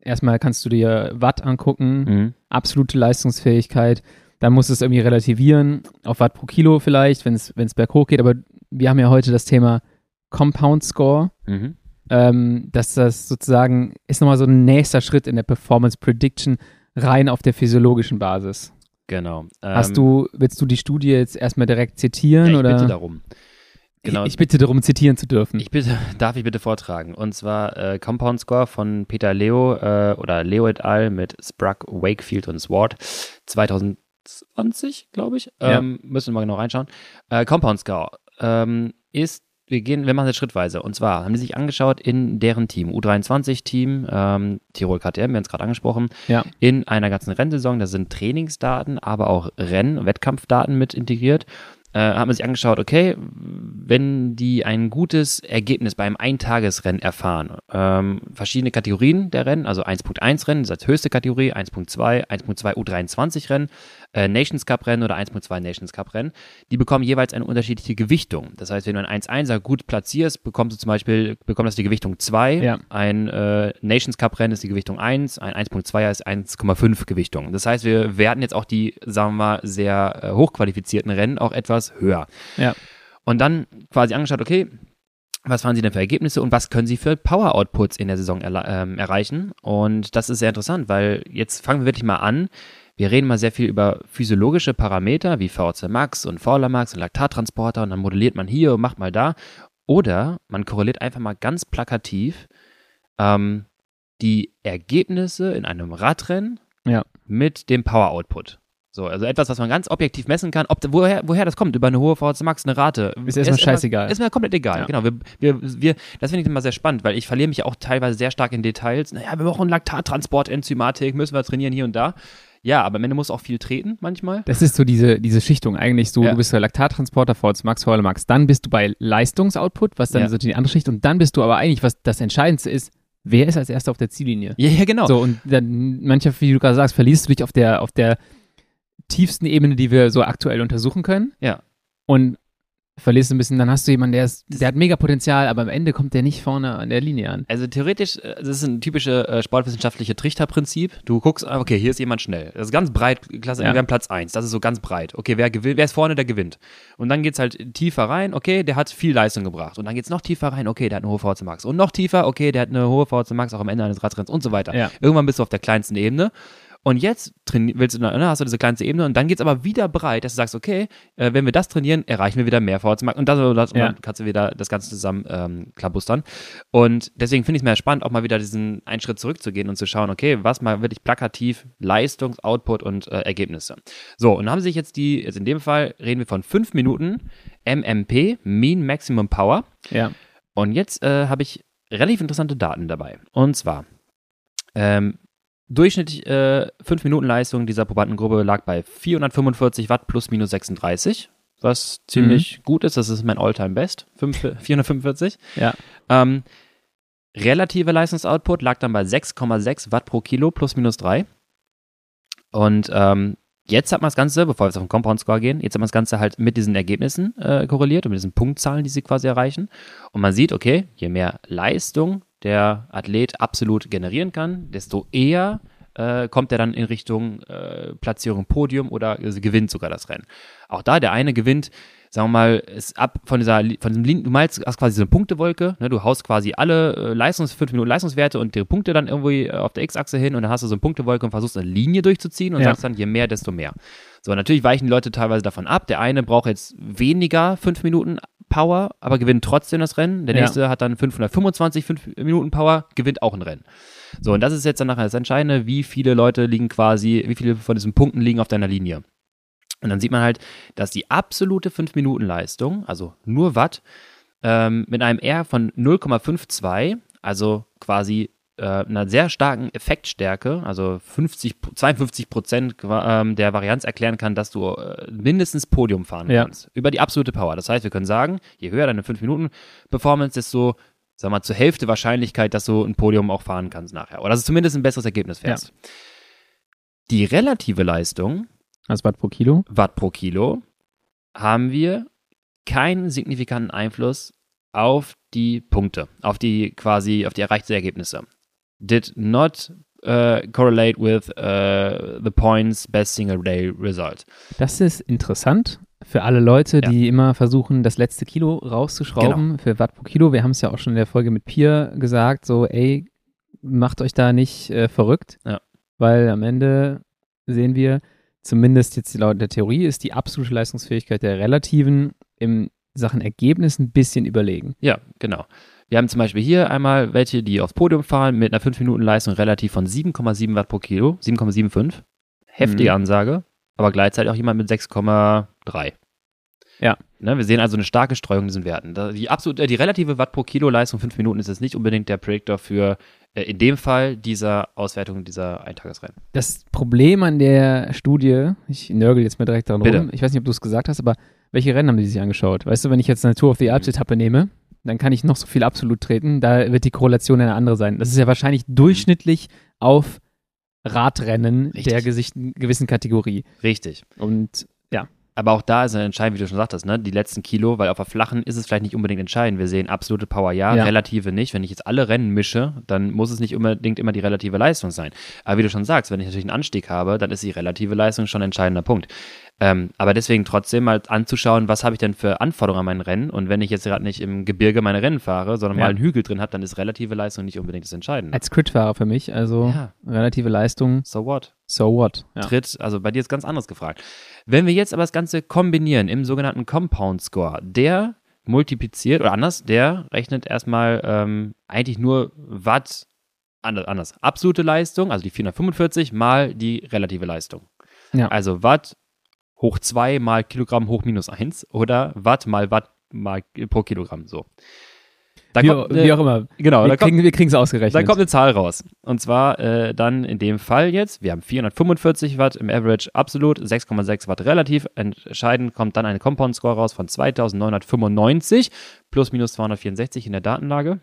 erstmal kannst du dir Watt angucken, mhm. absolute Leistungsfähigkeit, dann musst du es irgendwie relativieren, auf Watt pro Kilo vielleicht, wenn es berghoch geht, aber wir haben ja heute das Thema Compound Score. Mhm. Ähm, dass das sozusagen ist nochmal so ein nächster Schritt in der Performance Prediction rein auf der physiologischen Basis. Genau. Ähm, Hast du, willst du die Studie jetzt erstmal direkt zitieren? Ja, ich oder? bitte darum. Genau. Ich bitte darum, zitieren zu dürfen. Ich bitte, *laughs* darf ich bitte vortragen? Und zwar äh, Compound Score von Peter Leo äh, oder Leo et al. mit Sprague, Wakefield und Swart 2020, glaube ich. Ähm, ja. Müssen wir mal genau reinschauen. Äh, Compound Score ähm, ist wir gehen, wir machen das schrittweise. Und zwar haben sie sich angeschaut in deren Team, U23-Team, ähm, Tirol KTM, wir haben es gerade angesprochen, ja. in einer ganzen Rennsaison. Da sind Trainingsdaten, aber auch Renn- und Wettkampfdaten mit integriert. Äh, hat man sich angeschaut, okay, wenn die ein gutes Ergebnis beim Eintagesrennen erfahren, ähm, verschiedene Kategorien der Rennen, also 1.1 Rennen, das ist als höchste Kategorie, 1.2, 1.2 U23 Rennen, äh, Nations Cup Rennen oder 1.2 Nations Cup Rennen, die bekommen jeweils eine unterschiedliche Gewichtung. Das heißt, wenn du ein 1.1er gut platzierst, bekommst du zum Beispiel, bekommt das die Gewichtung 2, ja. ein äh, Nations Cup Rennen ist die Gewichtung 1, ein 1.2er ist 1,5 Gewichtung. Das heißt, wir werten jetzt auch die, sagen wir mal, sehr äh, hochqualifizierten Rennen auch etwas höher. Ja. Und dann quasi angeschaut, okay, was fahren sie denn für Ergebnisse und was können sie für Power-Outputs in der Saison er, ähm, erreichen? Und das ist sehr interessant, weil jetzt fangen wir wirklich mal an. Wir reden mal sehr viel über physiologische Parameter wie VC Max und Fowler Max und Laktattransporter und dann modelliert man hier und macht mal da. Oder man korreliert einfach mal ganz plakativ ähm, die Ergebnisse in einem Radrennen ja. mit dem Power-Output. So, also etwas, was man ganz objektiv messen kann, ob, woher, woher das kommt, über eine hohe VHC Max, eine Rate. Ist erstmal scheißegal. Ist mir komplett egal, ja. genau. Wir, wir, wir, das finde ich immer sehr spannend, weil ich verliere mich auch teilweise sehr stark in Details. Naja, wir brauchen Laktattransport, Enzymatik, müssen wir trainieren hier und da. Ja, aber am Ende muss auch viel treten manchmal. Das ist so diese, diese Schichtung eigentlich so, ja. du bist der Laktattransporter, VHC Max, VHC Max, dann bist du bei Leistungsoutput, was dann ja. so die andere Schicht und dann bist du aber eigentlich, was das Entscheidendste ist, wer ist als erster auf der Ziellinie? Ja, ja, genau. So, und dann mancher, wie du gerade sagst, verlierst du dich auf der, auf der tiefsten Ebene, die wir so aktuell untersuchen können. Ja. Und verlierst ein bisschen, dann hast du jemanden, der, ist, der hat mega Potenzial, aber am Ende kommt der nicht vorne an der Linie an. Also theoretisch, äh, das ist ein typisches äh, sportwissenschaftliche Trichterprinzip. Du guckst, ah, okay, hier ist jemand schnell. Das ist ganz breit, klasse, ja. wir haben Platz 1, das ist so ganz breit. Okay, wer, gewinnt, wer ist vorne, der gewinnt. Und dann geht es halt tiefer rein, okay, der hat viel Leistung gebracht. Und dann geht es noch tiefer rein, okay, der hat eine hohe VC Max. Und noch tiefer, okay, der hat eine hohe VC Max auch am Ende eines Radrenns und so weiter. Ja. Irgendwann bist du auf der kleinsten Ebene. Und jetzt willst du, ne, hast du diese kleinste Ebene und dann geht es aber wieder breit, dass du sagst, okay, äh, wenn wir das trainieren, erreichen wir wieder mehr Vorwärtsmarkt und, das, und, das, ja. und dann kannst du wieder das Ganze zusammen ähm, klabustern. Und deswegen finde ich es mir spannend, auch mal wieder diesen einen Schritt zurückzugehen und zu schauen, okay, was mal wirklich plakativ Leistungs-, Output und äh, Ergebnisse. So, und dann haben sich jetzt die, jetzt in dem Fall reden wir von fünf Minuten MMP, Mean Maximum Power. Ja. Und jetzt äh, habe ich relativ interessante Daten dabei. Und zwar, ähm, Durchschnittlich äh, 5 Minuten Leistung dieser Probandengruppe lag bei 445 Watt plus minus 36, was ziemlich mhm. gut ist. Das ist mein Alltime Best, 5, 445. Ja. Ähm, relative Leistungsoutput lag dann bei 6,6 Watt pro Kilo plus minus 3. Und ähm, jetzt hat man das Ganze, bevor wir jetzt auf den Compound Score gehen, jetzt hat man das Ganze halt mit diesen Ergebnissen äh, korreliert und mit diesen Punktzahlen, die sie quasi erreichen. Und man sieht, okay, je mehr Leistung der Athlet absolut generieren kann, desto eher äh, kommt er dann in Richtung äh, Platzierung Podium oder äh, gewinnt sogar das Rennen. Auch da, der eine gewinnt, sagen wir mal, ist ab von dieser, von diesem du malst, hast quasi so eine Punktewolke, ne, du haust quasi alle äh, Leistungs, 5 Minuten Leistungswerte und die Punkte dann irgendwie auf der X-Achse hin und dann hast du so eine Punktewolke und versuchst eine Linie durchzuziehen und ja. sagst dann, je mehr, desto mehr. So, natürlich weichen die Leute teilweise davon ab. Der eine braucht jetzt weniger 5 Minuten Power, aber gewinnt trotzdem das Rennen. Der nächste ja. hat dann 525 5 Minuten Power, gewinnt auch ein Rennen. So, und das ist jetzt dann nachher das Entscheidende, wie viele Leute liegen quasi, wie viele von diesen Punkten liegen auf deiner Linie. Und dann sieht man halt, dass die absolute 5-Minuten-Leistung, also nur Watt, ähm, mit einem R von 0,52, also quasi äh, einer sehr starken Effektstärke, also 50, 52 Prozent ähm, der Varianz erklären kann, dass du äh, mindestens Podium fahren ja. kannst. Über die absolute Power. Das heißt, wir können sagen, je höher deine 5-Minuten-Performance, desto sag mal, zur Hälfte Wahrscheinlichkeit, dass du ein Podium auch fahren kannst nachher. Oder dass du zumindest ein besseres Ergebnis fährst. Ja. Die relative Leistung. Also Watt pro Kilo? Watt pro Kilo haben wir keinen signifikanten Einfluss auf die Punkte, auf die quasi, auf die erreichten Ergebnisse. Did not uh, correlate with uh, the points best single day result. Das ist interessant, für alle Leute, ja. die immer versuchen, das letzte Kilo rauszuschrauben genau. für Watt pro Kilo. Wir haben es ja auch schon in der Folge mit Pier gesagt, so, ey, macht euch da nicht äh, verrückt, ja. weil am Ende sehen wir, zumindest jetzt laut der Theorie, ist die absolute Leistungsfähigkeit der Relativen im Sachen Ergebnis ein bisschen überlegen. Ja, genau. Wir haben zum Beispiel hier einmal welche, die aufs Podium fahren mit einer 5-Minuten-Leistung relativ von 7,7 Watt pro Kilo, 7,75. Heftige mhm. Ansage aber gleichzeitig auch jemand mit 6,3. Ja. Ne, wir sehen also eine starke Streuung in diesen Werten. Die, absolut, äh, die relative Watt pro Kilo Leistung 5 Minuten ist jetzt nicht unbedingt der Prediktor für äh, in dem Fall dieser Auswertung dieser Eintagesrennen. Das Problem an der Studie, ich nörgel jetzt mal direkt daran rum, ich weiß nicht, ob du es gesagt hast, aber Welche Rennen haben die sich angeschaut? Weißt du, wenn ich jetzt eine Tour of the Alps-Etappe nehme, dann kann ich noch so viel absolut treten, da wird die Korrelation eine andere sein. Das ist ja wahrscheinlich durchschnittlich auf Radrennen Richtig. der gewissen Kategorie. Richtig. Und. Aber auch da ist entscheidend, wie du schon sagtest, ne? die letzten Kilo, weil auf der flachen ist es vielleicht nicht unbedingt entscheidend. Wir sehen absolute Power ja, ja, relative nicht. Wenn ich jetzt alle Rennen mische, dann muss es nicht unbedingt immer die relative Leistung sein. Aber wie du schon sagst, wenn ich natürlich einen Anstieg habe, dann ist die relative Leistung schon ein entscheidender Punkt. Ähm, aber deswegen trotzdem mal anzuschauen, was habe ich denn für Anforderungen an mein Rennen und wenn ich jetzt gerade nicht im Gebirge meine Rennen fahre, sondern ja. mal einen Hügel drin habe, dann ist relative Leistung nicht unbedingt das Entscheidende. Als Crit-Fahrer für mich, also ja. relative Leistung. So what? So what? Ja. Tritt, also bei dir ist ganz anderes gefragt. Wenn wir jetzt aber das Ganze kombinieren im sogenannten Compound Score, der multipliziert oder anders, der rechnet erstmal ähm, eigentlich nur Watt anders. Absolute Leistung, also die 445 mal die relative Leistung. Ja. Also Watt hoch 2 mal Kilogramm hoch minus 1 oder Watt mal Watt mal pro Kilogramm so. Wie, kommt, wie auch immer. Genau, wir kriegen es ausgerechnet. Da kommt eine Zahl raus. Und zwar äh, dann in dem Fall jetzt, wir haben 445 Watt im Average absolut, 6,6 Watt relativ. Entscheidend kommt dann eine Compound Score raus von 2995 plus minus 264 in der Datenlage.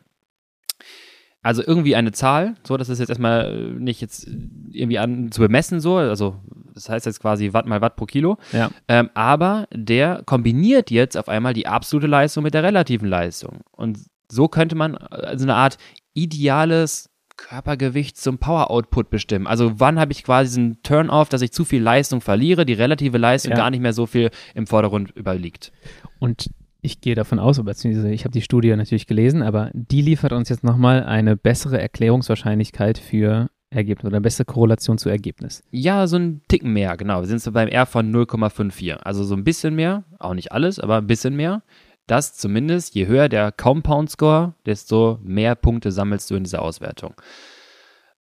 Also irgendwie eine Zahl, so dass es jetzt erstmal äh, nicht jetzt irgendwie an zu bemessen so, also das heißt jetzt quasi Watt mal Watt pro Kilo. Ja. Ähm, aber der kombiniert jetzt auf einmal die absolute Leistung mit der relativen Leistung. Und so könnte man also eine Art ideales Körpergewicht zum Power Output bestimmen. Also wann habe ich quasi diesen Turn-off, dass ich zu viel Leistung verliere, die relative Leistung ja. gar nicht mehr so viel im Vordergrund überliegt. Und ich gehe davon aus, beziehungsweise ich habe die Studie natürlich gelesen, aber die liefert uns jetzt nochmal eine bessere Erklärungswahrscheinlichkeit für Ergebnis oder eine bessere Korrelation zu Ergebnis. Ja, so ein Ticken mehr, genau. Wir sind so beim R von 0,54. Also so ein bisschen mehr, auch nicht alles, aber ein bisschen mehr. Das zumindest, je höher der Compound Score, desto mehr Punkte sammelst du in dieser Auswertung.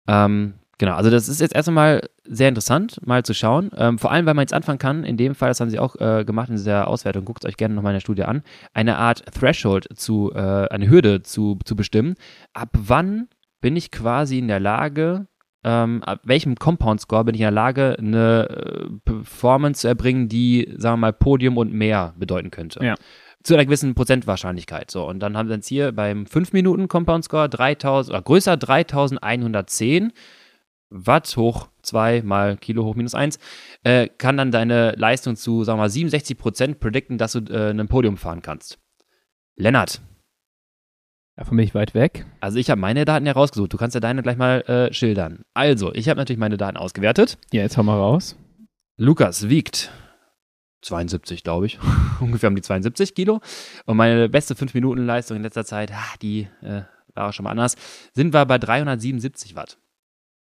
Ähm, Genau, also das ist jetzt erst einmal sehr interessant, mal zu schauen. Ähm, vor allem, weil man jetzt anfangen kann, in dem Fall, das haben sie auch äh, gemacht in dieser Auswertung, guckt euch gerne nochmal in der Studie an, eine Art Threshold zu, äh, eine Hürde zu, zu bestimmen. Ab wann bin ich quasi in der Lage, ähm, ab welchem Compound Score bin ich in der Lage, eine äh, Performance zu erbringen, die, sagen wir mal, Podium und mehr bedeuten könnte. Ja zu einer gewissen Prozentwahrscheinlichkeit. So, und dann haben wir jetzt hier beim 5 Minuten Compound Score 3000 oder größer 3110 Watt hoch 2 mal Kilo hoch minus 1, äh, kann dann deine Leistung zu, sagen wir mal, 67 Prozent predikten, dass du äh, ein Podium fahren kannst. Lennart. Ja, von mich weit weg. Also ich habe meine Daten ja rausgesucht. Du kannst ja deine gleich mal äh, schildern. Also, ich habe natürlich meine Daten ausgewertet. Ja, jetzt hau mal raus. Lukas wiegt 72, glaube ich. *laughs* Ungefähr um die 72 Kilo. Und meine beste 5-Minuten-Leistung in letzter Zeit, ah, die äh, war schon mal anders, sind wir bei 377 Watt.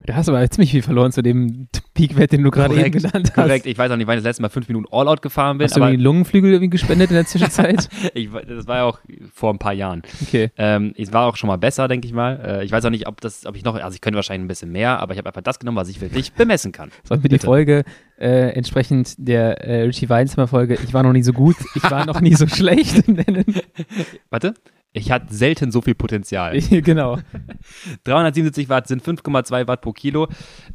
Du hast aber ziemlich viel verloren zu dem Peakwert, den du gerade eben genannt hast. Korrekt, ich weiß auch nicht, wann ich das letzte Mal fünf Minuten All-Out gefahren bin. Hast du irgendwie Lungenflügel irgendwie gespendet in der Zwischenzeit? *laughs* ich, das war ja auch vor ein paar Jahren. Okay. Ähm, es war auch schon mal besser, denke ich mal. Äh, ich weiß auch nicht, ob, das, ob ich noch, also ich könnte wahrscheinlich ein bisschen mehr, aber ich habe einfach das genommen, was ich wirklich bemessen kann. Sollen wir die Folge äh, entsprechend der äh, Richie Weinzimmer Folge, ich war noch nie so gut, ich war noch nie so *laughs* schlecht nennen? Warte, ich hatte selten so viel Potenzial. *laughs* genau. 377 Watt sind 5,2 Watt pro Kilo.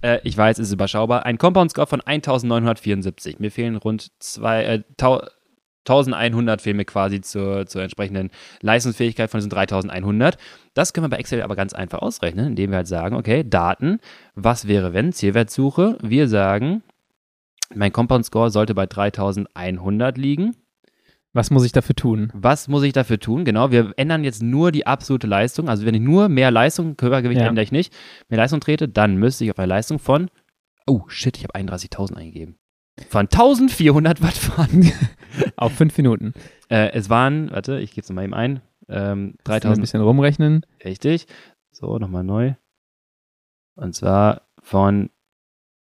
Äh, ich weiß, es ist überschaubar. Ein Compound Score von 1974. Mir fehlen rund zwei, äh, 1100 fehlen mir quasi zur, zur entsprechenden Leistungsfähigkeit von diesen 3100. Das können wir bei Excel aber ganz einfach ausrechnen, indem wir halt sagen, okay, Daten, was wäre wenn, Zielwertsuche. Wir sagen, mein Compound Score sollte bei 3100 liegen. Was muss ich dafür tun? Was muss ich dafür tun? Genau, wir ändern jetzt nur die absolute Leistung. Also wenn ich nur mehr Leistung, Körpergewicht ja. ändere ich nicht, mehr Leistung trete, dann müsste ich auf eine Leistung von, oh shit, ich habe 31.000 eingegeben. Von 1400 Watt fahren. *laughs* auf fünf Minuten. Äh, es waren, warte, ich gebe es mal eben ein, ähm, 3000. Ein bisschen rumrechnen. Richtig. So, nochmal neu. Und zwar von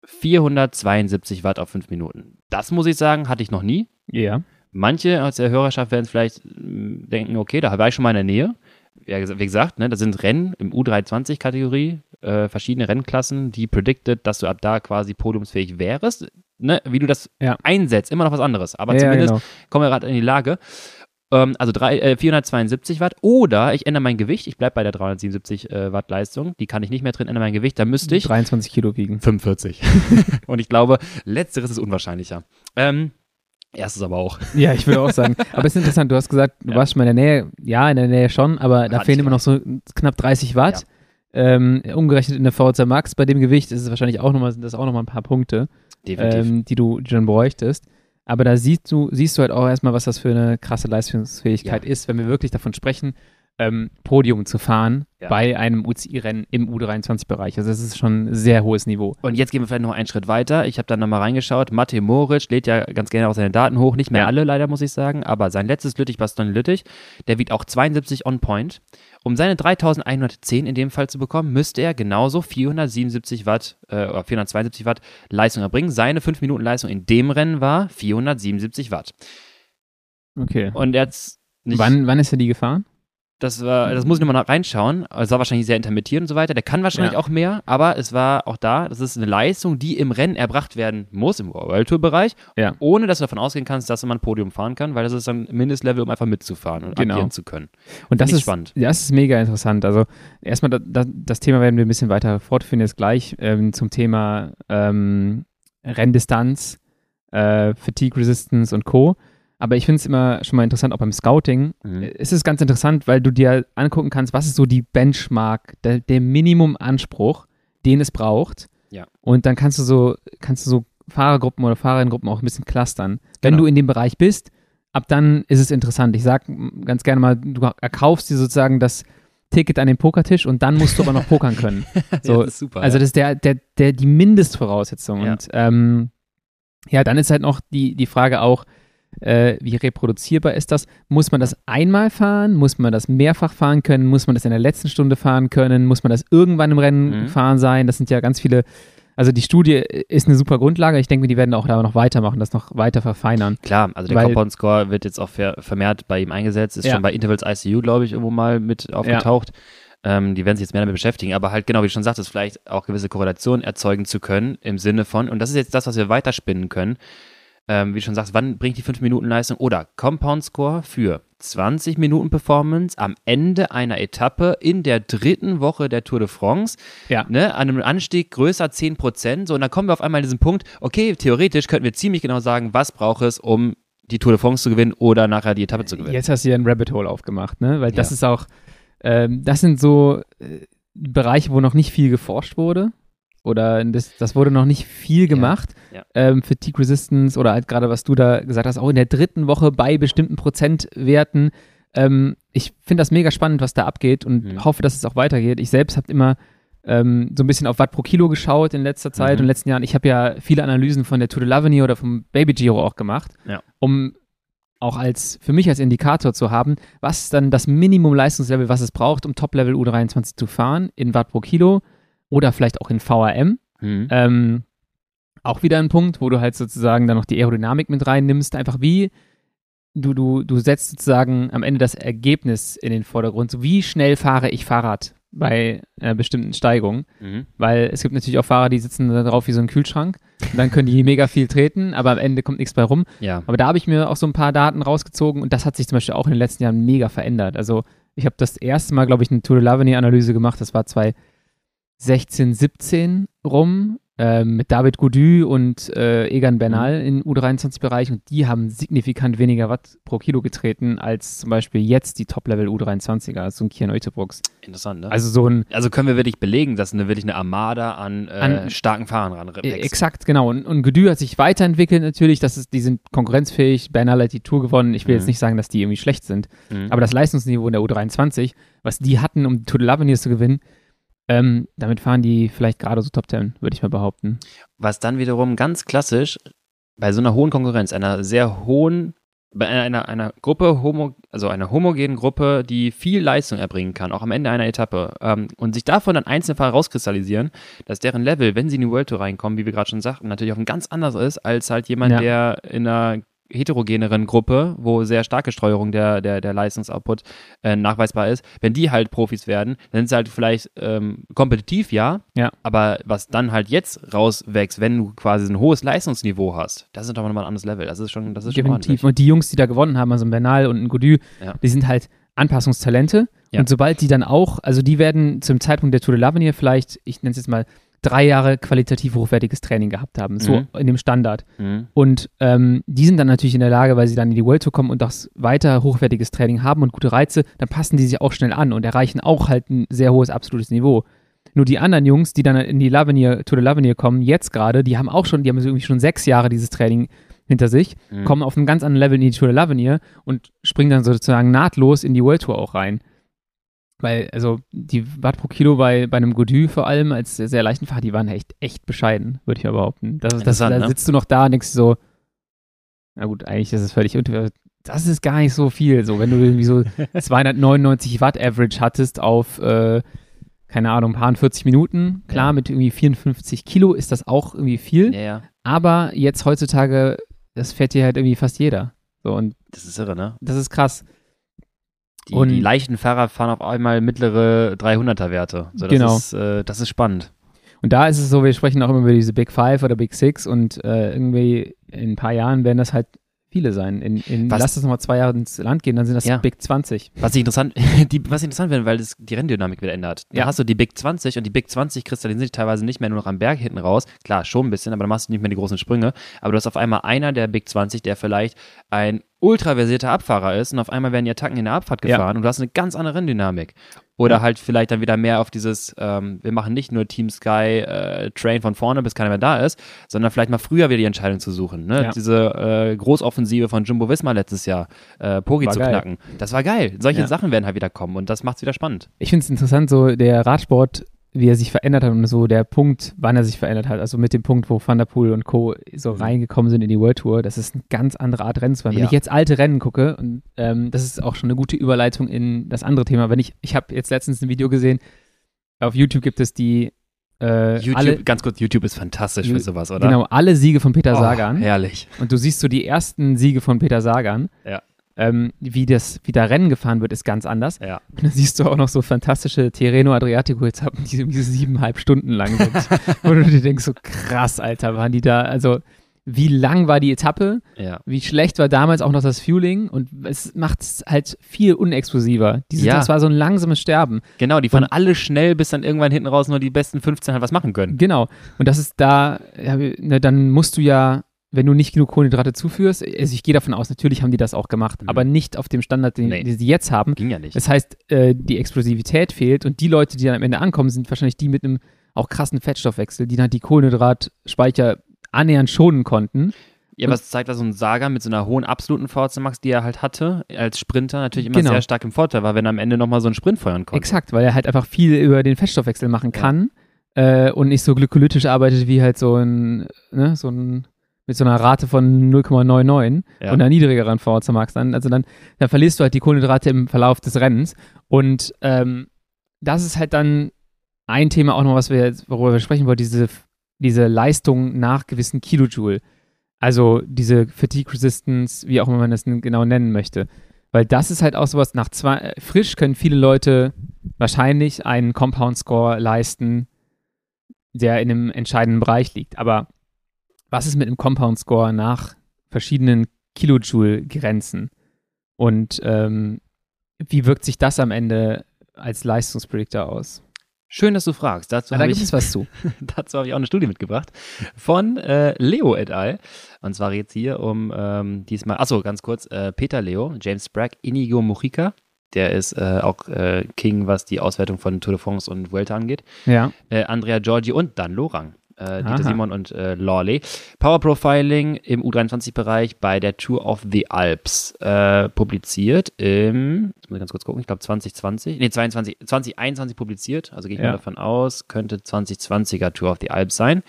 472 Watt auf fünf Minuten. Das muss ich sagen, hatte ich noch nie. Ja. Manche aus der Hörerschaft werden vielleicht hm, denken, okay, da war ich schon mal in der Nähe. Ja, wie gesagt, ne, da sind Rennen im U320-Kategorie, äh, verschiedene Rennklassen, die predicted, dass du ab da quasi podiumsfähig wärst. Ne, wie du das ja. einsetzt, immer noch was anderes. Aber ja, zumindest genau. kommen wir gerade in die Lage. Ähm, also drei, äh, 472 Watt. Oder ich ändere mein Gewicht. Ich bleibe bei der 377 äh, Watt Leistung. Die kann ich nicht mehr drin ändern, mein Gewicht. Da müsste ich. 23 Kilo wiegen. 45. *laughs* Und ich glaube, letzteres ist unwahrscheinlicher. Ähm, Erstes aber auch. *laughs* Ja, ich würde auch sagen. Aber es ist interessant, du hast gesagt, du ja. warst schon mal in der Nähe. Ja, in der Nähe schon, aber da fehlen immer noch so knapp 30 Watt. Ja. Ähm, umgerechnet in der VZ Max, bei dem Gewicht ist es wahrscheinlich auch nochmal, sind das auch nochmal ein paar Punkte, ähm, die, du, die du dann bräuchtest. Aber da siehst du, siehst du halt auch erstmal, was das für eine krasse Leistungsfähigkeit ja. ist, wenn wir wirklich davon sprechen, ähm, Podium zu fahren ja. bei einem UCI-Rennen im U23-Bereich. Also das ist schon ein sehr hohes Niveau. Und jetzt gehen wir vielleicht noch einen Schritt weiter. Ich habe dann nochmal reingeschaut. Matej Moric lädt ja ganz gerne auch seine Daten hoch. Nicht mehr ja. alle leider, muss ich sagen. Aber sein letztes Lüttich, Baston Lüttich, der wiegt auch 72 on point. Um seine 3110 in dem Fall zu bekommen, müsste er genauso 477 Watt äh, oder 472 Watt Leistung erbringen. Seine 5 Minuten Leistung in dem Rennen war 477 Watt. Okay. Und jetzt Wann, wann ist er die gefahren? Das, war, das muss ich nochmal reinschauen. Es war wahrscheinlich sehr intermittiert und so weiter. Der kann wahrscheinlich ja. auch mehr, aber es war auch da, das ist eine Leistung, die im Rennen erbracht werden muss, im World Tour Bereich, ja. ohne dass du davon ausgehen kannst, dass man ein Podium fahren kann, weil das ist dann Mindestlevel, um einfach mitzufahren und genau. agieren zu können. Und das ist spannend. Das ist mega interessant. Also erstmal, da, da, das Thema werden wir ein bisschen weiter fortführen jetzt gleich ähm, zum Thema ähm, Renndistanz, äh, Fatigue Resistance und Co. Aber ich finde es immer schon mal interessant, auch beim Scouting. Mhm. Es ist ganz interessant, weil du dir angucken kannst, was ist so die Benchmark, der, der Minimumanspruch, den es braucht. Ja. Und dann kannst du so, kannst du so Fahrergruppen oder Fahrerinnengruppen auch ein bisschen clustern. Wenn genau. du in dem Bereich bist, ab dann ist es interessant. Ich sage ganz gerne mal, du erkaufst dir sozusagen das Ticket an den Pokertisch und dann musst du aber noch *laughs* pokern können. So, ja, das ist super, also das ist der, der, der, die Mindestvoraussetzung. Ja. Und ähm, ja, dann ist halt noch die, die Frage auch, äh, wie reproduzierbar ist das? Muss man das einmal fahren? Muss man das mehrfach fahren können? Muss man das in der letzten Stunde fahren können? Muss man das irgendwann im Rennen mhm. fahren sein? Das sind ja ganz viele. Also die Studie ist eine super Grundlage. Ich denke, die werden auch da noch weitermachen, das noch weiter verfeinern. Klar, also der Compound Score wird jetzt auch vermehrt bei ihm eingesetzt. Ist ja. schon bei Intervals ICU, glaube ich, irgendwo mal mit aufgetaucht. Ja. Ähm, die werden sich jetzt mehr damit beschäftigen, aber halt genau, wie du schon sagtest, vielleicht auch gewisse Korrelationen erzeugen zu können im Sinne von, und das ist jetzt das, was wir weiterspinnen können, ähm, wie du schon sagst, wann bringt die 5 Minuten Leistung oder Compound Score für 20 Minuten Performance am Ende einer Etappe in der dritten Woche der Tour de France. Ja. Ne, an einem Anstieg größer 10 Prozent. So, und dann kommen wir auf einmal an diesen Punkt, okay, theoretisch könnten wir ziemlich genau sagen, was braucht es, um die Tour de France zu gewinnen oder nachher die Etappe zu gewinnen. Jetzt hast du ja ein Rabbit Hole aufgemacht, ne? Weil das ja. ist auch, ähm, das sind so äh, Bereiche, wo noch nicht viel geforscht wurde oder das, das wurde noch nicht viel gemacht ja, ja. Ähm, Fatigue Resistance oder halt gerade was du da gesagt hast, auch in der dritten Woche bei bestimmten Prozentwerten. Ähm, ich finde das mega spannend, was da abgeht und mhm. hoffe, dass es auch weitergeht. Ich selbst habe immer ähm, so ein bisschen auf Watt pro Kilo geschaut in letzter Zeit mhm. und in den letzten Jahren. Ich habe ja viele Analysen von der Tour de l'Avenir oder vom Baby Giro auch gemacht, ja. um auch als für mich als Indikator zu haben, was dann das Minimum-Leistungslevel, was es braucht, um Top-Level U23 zu fahren in Watt pro Kilo oder vielleicht auch in VRM. Mhm. Ähm, auch wieder ein Punkt, wo du halt sozusagen dann noch die Aerodynamik mit reinnimmst. Einfach wie du, du, du setzt sozusagen am Ende das Ergebnis in den Vordergrund. So wie schnell fahre ich Fahrrad bei einer bestimmten Steigung. Mhm. Weil es gibt natürlich auch Fahrer, die sitzen da drauf wie so ein Kühlschrank. Und dann können die *laughs* mega viel treten, aber am Ende kommt nichts bei rum. Ja. Aber da habe ich mir auch so ein paar Daten rausgezogen und das hat sich zum Beispiel auch in den letzten Jahren mega verändert. Also ich habe das erste Mal, glaube ich, eine Tour de l'Avenir-Analyse gemacht. Das war zwei 16, 17 rum äh, mit David Goudy und äh, Egan Bernal mhm. im U23-Bereich und die haben signifikant weniger Watt pro Kilo getreten als zum Beispiel jetzt die Top-Level U23er, also so ein Kian Eutebrooks. Interessant, ne? Also so ein Also können wir wirklich belegen, dass eine wirklich eine Armada an, äh, an starken Fahrern ranwächst. E, exakt, genau. Und, und Goudy hat sich weiterentwickelt natürlich, das ist, die sind konkurrenzfähig, Bernal hat die Tour gewonnen. Ich will mhm. jetzt nicht sagen, dass die irgendwie schlecht sind, mhm. aber das Leistungsniveau in der U23, was die hatten, um die Tour de l'Avenir zu gewinnen, ähm, damit fahren die vielleicht gerade so Top 10, würde ich mal behaupten. Was dann wiederum ganz klassisch bei so einer hohen Konkurrenz, einer sehr hohen, bei einer, einer Gruppe, homo, also einer homogenen Gruppe, die viel Leistung erbringen kann, auch am Ende einer Etappe, ähm, und sich davon dann einzelne Fahrer rauskristallisieren, dass deren Level, wenn sie in die World Tour reinkommen, wie wir gerade schon sagten, natürlich auf ein ganz anderes ist, als halt jemand, ja. der in einer heterogeneren Gruppe, wo sehr starke Streuung der, der, der Leistungsoutput äh, nachweisbar ist, wenn die halt Profis werden, dann sind sie halt vielleicht ähm, kompetitiv, ja, ja, aber was dann halt jetzt rauswächst, wenn du quasi ein hohes Leistungsniveau hast, das ist doch nochmal ein anderes Level. Das ist schon, das ist schon Definitiv. Und die Jungs, die da gewonnen haben, also ein Bernal und ein Godu, ja. die sind halt Anpassungstalente. Ja. Und sobald die dann auch, also die werden zum Zeitpunkt der Tour de l'Avenir vielleicht, ich nenne es jetzt mal drei Jahre qualitativ hochwertiges Training gehabt haben, so mhm. in dem Standard. Mhm. Und ähm, die sind dann natürlich in der Lage, weil sie dann in die World Tour kommen und das weiter hochwertiges Training haben und gute Reize, dann passen die sich auch schnell an und erreichen auch halt ein sehr hohes absolutes Niveau. Nur die anderen Jungs, die dann in die Lavenier, Tour de Lavenier kommen, jetzt gerade, die haben auch schon, die haben irgendwie schon sechs Jahre dieses Training hinter sich, mhm. kommen auf einem ganz anderen Level in die Tour de l'Avenir und springen dann sozusagen nahtlos in die World Tour auch rein. Weil, also die Watt pro Kilo bei, bei einem Godu vor allem als sehr leichten Fahrer, die waren echt, echt bescheiden, würde ich mal behaupten. Das, das, da ne? sitzt du noch da und denkst so, na gut, eigentlich ist es völlig das ist gar nicht so viel. So, wenn du irgendwie so *laughs* 299 Watt Average hattest auf, äh, keine Ahnung, ein paar 40 Minuten, klar, ja. mit irgendwie 54 Kilo ist das auch irgendwie viel. Ja, ja. Aber jetzt heutzutage das fährt hier halt irgendwie fast jeder. So, und das ist irre, ne? Das ist krass. Die, und die leichten Fahrer fahren auf einmal mittlere 300er-Werte. So, das genau. Ist, äh, das ist spannend. Und da ist es so, wir sprechen auch immer über diese Big Five oder Big Six und äh, irgendwie in ein paar Jahren werden das halt viele sein. In, in was, lass das nochmal zwei Jahre ins Land gehen, dann sind das ja. Big 20. Was ich interessant, *laughs* die, was interessant wäre, weil das die Renndynamik wieder ändert. Da ja. hast du die Big 20 und die Big 20 kristallisieren sich teilweise nicht mehr nur noch am Berg hinten raus. Klar, schon ein bisschen, aber dann machst du nicht mehr die großen Sprünge. Aber du hast auf einmal einer der Big 20, der vielleicht ein ultraversierter Abfahrer ist und auf einmal werden die Attacken in der Abfahrt gefahren ja. und du hast eine ganz andere Renndynamik. Oder ja. halt vielleicht dann wieder mehr auf dieses, ähm, wir machen nicht nur Team Sky äh, Train von vorne, bis keiner mehr da ist, sondern vielleicht mal früher wieder die Entscheidung zu suchen. Ne? Ja. Diese äh, Großoffensive von Jumbo Visma letztes Jahr, äh, Pogi war zu geil. knacken. Das war geil. Solche Sachen werden halt wieder kommen und das macht es wieder spannend. Ich finde es interessant, so der Radsport wie er sich verändert hat und so der Punkt, wann er sich verändert hat, also mit dem Punkt, wo Van der Poel und Co. so mhm. reingekommen sind in die World Tour, das ist eine ganz andere Art Rennen zu fahren. Wenn ja. ich jetzt alte Rennen gucke, und ähm, das ist auch schon eine gute Überleitung in das andere Thema, wenn ich, ich habe jetzt letztens ein Video gesehen, auf YouTube gibt es die äh, YouTube, alle, ganz kurz, YouTube ist fantastisch für sowas, oder? Genau, alle Siege von Peter oh, Sagan. Herrlich. Und du siehst so die ersten Siege von Peter Sagan. Ja ähm, wie, das, wie da Rennen gefahren wird, ist ganz anders. Ja. Und dann siehst du auch noch so fantastische Terreno Adriatico jetzt haben, die irgendwie siebeneinhalb Stunden lang sind. *laughs* Wo du dir denkst, so krass, Alter, waren die da, also wie lang war die Etappe, ja. wie schlecht war damals auch noch das Fueling und es macht es halt viel unexplosiver. Diese, ja. Das war so ein langsames Sterben. Genau, die fahren und, alle schnell, bis dann irgendwann hinten raus nur die besten 15 halt was machen können. Genau, und das ist da, ja, ne, dann musst du ja wenn du nicht genug Kohlenhydrate zuführst, also ich gehe davon aus, natürlich haben die das auch gemacht, mhm. aber nicht auf dem Standard, den, nee. den, sie jetzt haben. Ging ja nicht. Das heißt, äh, die Explosivität fehlt und die Leute, die dann am Ende ankommen, sind wahrscheinlich die mit einem auch krassen Fettstoffwechsel, die dann die Kohlenhydratspeicher annähernd schonen konnten. Ja, was zeigt, dass so ein Saga mit so einer hohen absoluten VZ Max, die er halt hatte, als Sprinter natürlich immer genau. sehr stark im Vorteil war, wenn er am Ende nochmal so einen Sprint feuern konnte. Exakt, weil er halt einfach viel über den Fettstoffwechsel machen kann ja. äh, und nicht so glykolytisch arbeitet wie halt so ein, ne, so ein mit so einer Rate von 0,99 ja. und einer niedrigeren VHC Max dann, also dann, dann verlierst du halt die Kohlenhydrate im Verlauf des Rennens und ähm, das ist halt dann ein Thema auch noch, was wir worüber wir sprechen wollen, diese, diese Leistung nach gewissen Kilojoule. Also diese Fatigue Resistance, wie auch immer man das genau nennen möchte. Weil das ist halt auch sowas, nach zwei, äh, frisch können viele Leute wahrscheinlich einen Compound Score leisten, der in einem entscheidenden Bereich liegt. Aber was ist mit dem Compound Score nach verschiedenen Kilojoule-Grenzen? Und ähm, wie wirkt sich das am Ende als Leistungspredictor aus? Schön, dass du fragst. Dazu ja, da gibt es was zu. *laughs* dazu habe ich auch eine Studie mitgebracht von äh, Leo et al. Und zwar jetzt hier um ähm, diesmal, achso, ganz kurz, äh, Peter Leo, James Sprague, Inigo Mujica, der ist äh, auch äh, King, was die Auswertung von Tour de France und Vuelta angeht. Ja. Äh, Andrea Giorgi und Dan Lorang äh, Dieter Simon und äh, Lawley. Power Profiling im U23-Bereich bei der Tour of the Alps äh, publiziert im, jetzt muss ich ganz kurz gucken, ich glaube 2020, nee 22, 2021 publiziert, also gehe ich ja. mal davon aus, könnte 2020er Tour of the Alps sein.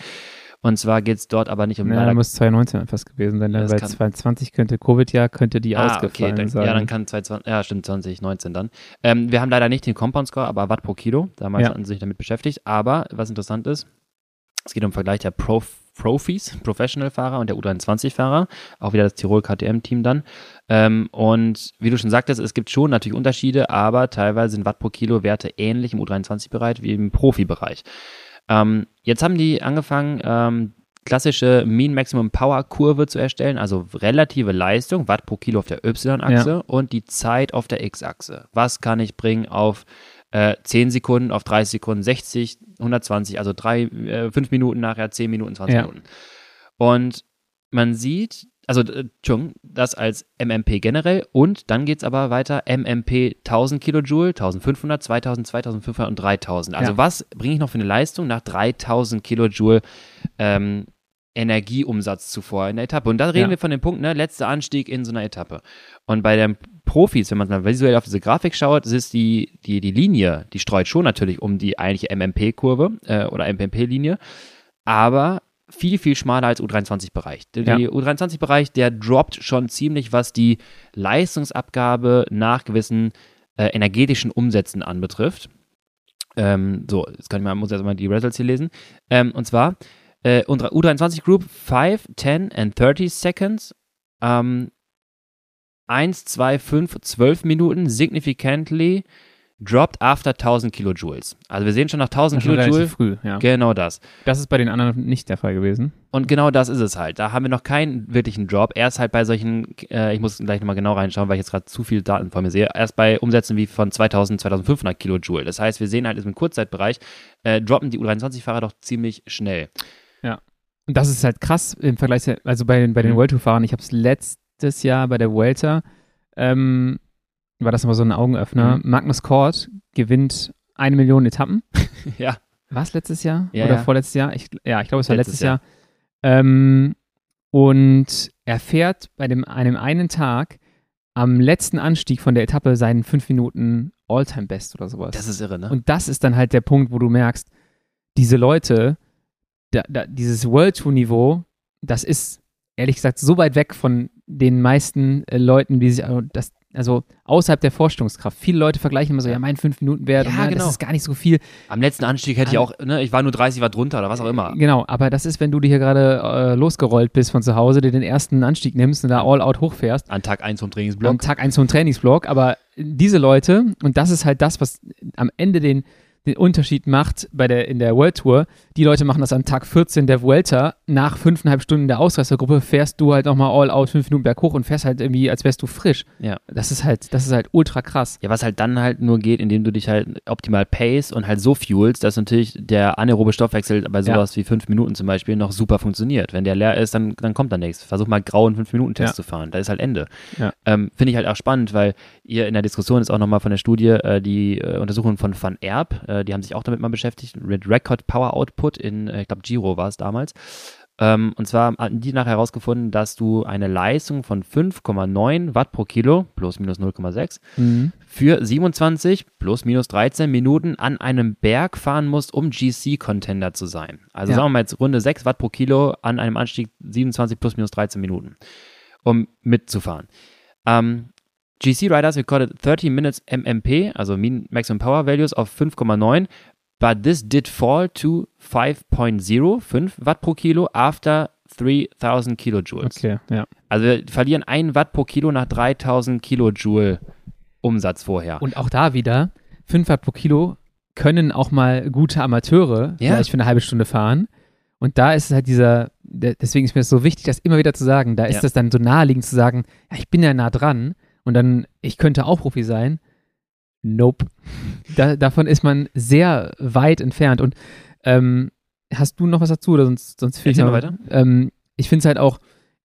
Und zwar geht es dort aber nicht um. Ja, da muss 2019 fast gewesen sein, ja, weil 2020 könnte Covid-Jahr, könnte die ah, ausgefallen okay, dann, sein. Ja, dann kann 2020, ja stimmt, 2019 dann. Ähm, wir haben leider nicht den Compound Score, aber Watt pro Kilo, damals ja. hatten sie sich damit beschäftigt. Aber was interessant ist, es geht um den Vergleich der Pro Profis, Professional-Fahrer und der U23-Fahrer, auch wieder das Tirol KTM-Team dann. Ähm, und wie du schon sagtest, es gibt schon natürlich Unterschiede, aber teilweise sind Watt pro Kilo Werte ähnlich im U23-Bereich wie im Profibereich. Ähm, jetzt haben die angefangen, ähm, klassische Mean Maximum Power Kurve zu erstellen, also relative Leistung, Watt pro Kilo auf der Y-Achse ja. und die Zeit auf der X-Achse. Was kann ich bringen auf äh, 10 Sekunden auf 30 Sekunden, 60, 120, also 3, äh, 5 Minuten nachher, 10 Minuten, 20 ja. Minuten. Und man sieht, also Entschuldigung, das als MMP generell und dann geht es aber weiter MMP 1000 Kilojoule, 1500, 2000, 2500 und 3000. Also ja. was bringe ich noch für eine Leistung nach 3000 Kilojoule ähm, Energieumsatz zuvor in der Etappe? Und da reden ja. wir von dem Punkt, ne, letzter Anstieg in so einer Etappe. Und bei den Profis, wenn man mal visuell auf diese Grafik schaut, ist die, die, die Linie, die streut schon natürlich um die eigentliche MMP-Kurve äh, oder MMP-Linie, aber viel, viel schmaler als U23-Bereich. Der ja. U23-Bereich, der droppt schon ziemlich, was die Leistungsabgabe nach gewissen äh, energetischen Umsätzen anbetrifft. Ähm, so, jetzt kann ich mal, muss jetzt mal die Results hier lesen. Ähm, und zwar, äh, unsere U23 Group 5, 10 and 30 Seconds. Ähm, 1, 2, 5, 12 Minuten significantly dropped after 1000 Kilojoules. Also wir sehen schon nach 1000 Kilojoules. früh, ja. Genau das. Das ist bei den anderen nicht der Fall gewesen. Und genau das ist es halt. Da haben wir noch keinen wirklichen Drop. Erst halt bei solchen, äh, ich muss gleich nochmal genau reinschauen, weil ich jetzt gerade zu viele Daten vor mir sehe. Erst bei Umsätzen wie von 2000, 2500 Kilojoule. Das heißt, wir sehen halt im Kurzzeitbereich, äh, droppen die U23-Fahrer doch ziemlich schnell. Und das ist halt krass im Vergleich, also bei, bei den mhm. World Tour-Fahrern. Ich habe es letztes Jahr bei der Vuelta ähm, war das mal so ein Augenöffner. Mhm. Magnus Kort gewinnt eine Million Etappen. *laughs* ja. War es letztes Jahr ja, oder ja. vorletztes Jahr? Ich, ja, ich glaube, es war letztes, letztes Jahr. Jahr. Ähm, und er fährt bei dem, einem einen Tag am letzten Anstieg von der Etappe seinen fünf Minuten All-Time-Best oder sowas. Das ist irre, ne? Und das ist dann halt der Punkt, wo du merkst, diese Leute, da, da, dieses World Tour-Niveau, das ist ehrlich gesagt so weit weg von den meisten äh, Leuten, die sich, also das, also außerhalb der Vorstellungskraft. Viele Leute vergleichen immer so, ja, mein 5 Minuten Wert, ja, ne, genau. das ist gar nicht so viel. Am letzten Anstieg hätte ich auch, ne, ich war nur 30 Watt drunter oder was auch immer. Genau, aber das ist, wenn du dir hier gerade äh, losgerollt bist von zu Hause, dir den ersten Anstieg nimmst und da all out hochfährst. An Tag 1 vom Trainingsblock. An Tag 1 vom Trainingsblock, aber diese Leute, und das ist halt das, was am Ende den den Unterschied macht bei der, in der World Tour. Die Leute machen das an Tag 14 der Vuelta. Nach fünfeinhalb Stunden der Ausreißergruppe fährst du halt nochmal all out fünf Minuten berghoch und fährst halt irgendwie, als wärst du frisch. Ja. Das ist halt, das ist halt ultra krass. Ja, was halt dann halt nur geht, indem du dich halt optimal pace und halt so fuelst, dass natürlich der anaerobe Stoffwechsel bei sowas ja. wie fünf Minuten zum Beispiel noch super funktioniert. Wenn der leer ist, dann, dann kommt da nichts. Versuch mal grauen fünf Minuten Test ja. zu fahren. Da ist halt Ende. Ja. Ähm, Finde ich halt auch spannend, weil ihr in der Diskussion ist auch nochmal von der Studie äh, die äh, Untersuchung von Van Erb, äh, die haben sich auch damit mal beschäftigt, mit Record Power Output in, äh, ich glaube, Giro war es damals. Ähm, und zwar hatten die nachher herausgefunden, dass du eine Leistung von 5,9 Watt pro Kilo, plus minus 0,6, mhm. für 27 plus minus 13 Minuten an einem Berg fahren musst, um GC-Contender zu sein. Also ja. sagen wir mal jetzt Runde 6 Watt pro Kilo an einem Anstieg 27 plus minus 13 Minuten, um mitzufahren. Ähm, GC Riders recorded 30 minutes MMP, also Mean Maximum Power Values, auf 5,9 but this did fall to 5.0, 5 Watt pro Kilo after 3000 Kilojoules. Okay, ja. Also wir verlieren 1 Watt pro Kilo nach 3000 Kilojoule Umsatz vorher. Und auch da wieder, 5 Watt pro Kilo können auch mal gute Amateure ja. vielleicht für eine halbe Stunde fahren. Und da ist es halt dieser, deswegen ist mir das so wichtig, das immer wieder zu sagen. Da ist ja. das dann so naheliegend zu sagen, ja, ich bin ja nah dran und dann, ich könnte auch Profi sein. Nope. *laughs* Da, davon ist man sehr weit entfernt. Und ähm, hast du noch was dazu oder sonst, sonst ich noch weiter? Ähm, ich finde es halt auch,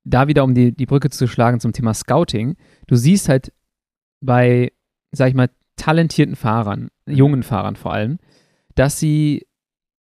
da wieder um die, die Brücke zu schlagen zum Thema Scouting, du siehst halt bei, sag ich mal, talentierten Fahrern, mhm. jungen Fahrern vor allem, dass sie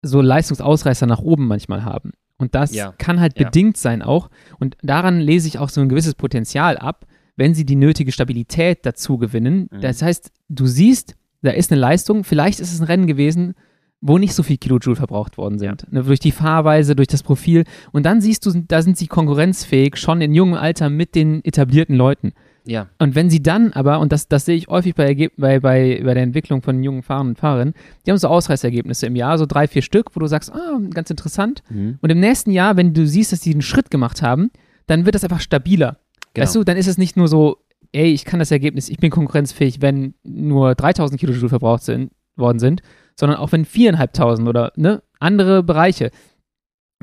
so Leistungsausreißer nach oben manchmal haben. Und das ja. kann halt ja. bedingt sein auch. Und daran lese ich auch so ein gewisses Potenzial ab, wenn sie die nötige Stabilität dazu gewinnen. Mhm. Das heißt, du siehst, da ist eine Leistung, vielleicht ist es ein Rennen gewesen, wo nicht so viel Kilojoule verbraucht worden sind. Ja. Ne, durch die Fahrweise, durch das Profil. Und dann siehst du, da sind sie konkurrenzfähig, schon in jungem Alter mit den etablierten Leuten. Ja. Und wenn sie dann aber, und das, das sehe ich häufig bei, bei, bei, bei der Entwicklung von jungen Fahrern und Fahrerinnen, die haben so Ausreißergebnisse im Jahr, so drei, vier Stück, wo du sagst, ah, ganz interessant. Mhm. Und im nächsten Jahr, wenn du siehst, dass die einen Schritt gemacht haben, dann wird das einfach stabiler. Genau. Weißt du, dann ist es nicht nur so, ey, ich kann das Ergebnis, ich bin konkurrenzfähig, wenn nur 3000 Kilojoule verbraucht sind, worden sind, sondern auch wenn 4.500 oder ne, andere Bereiche.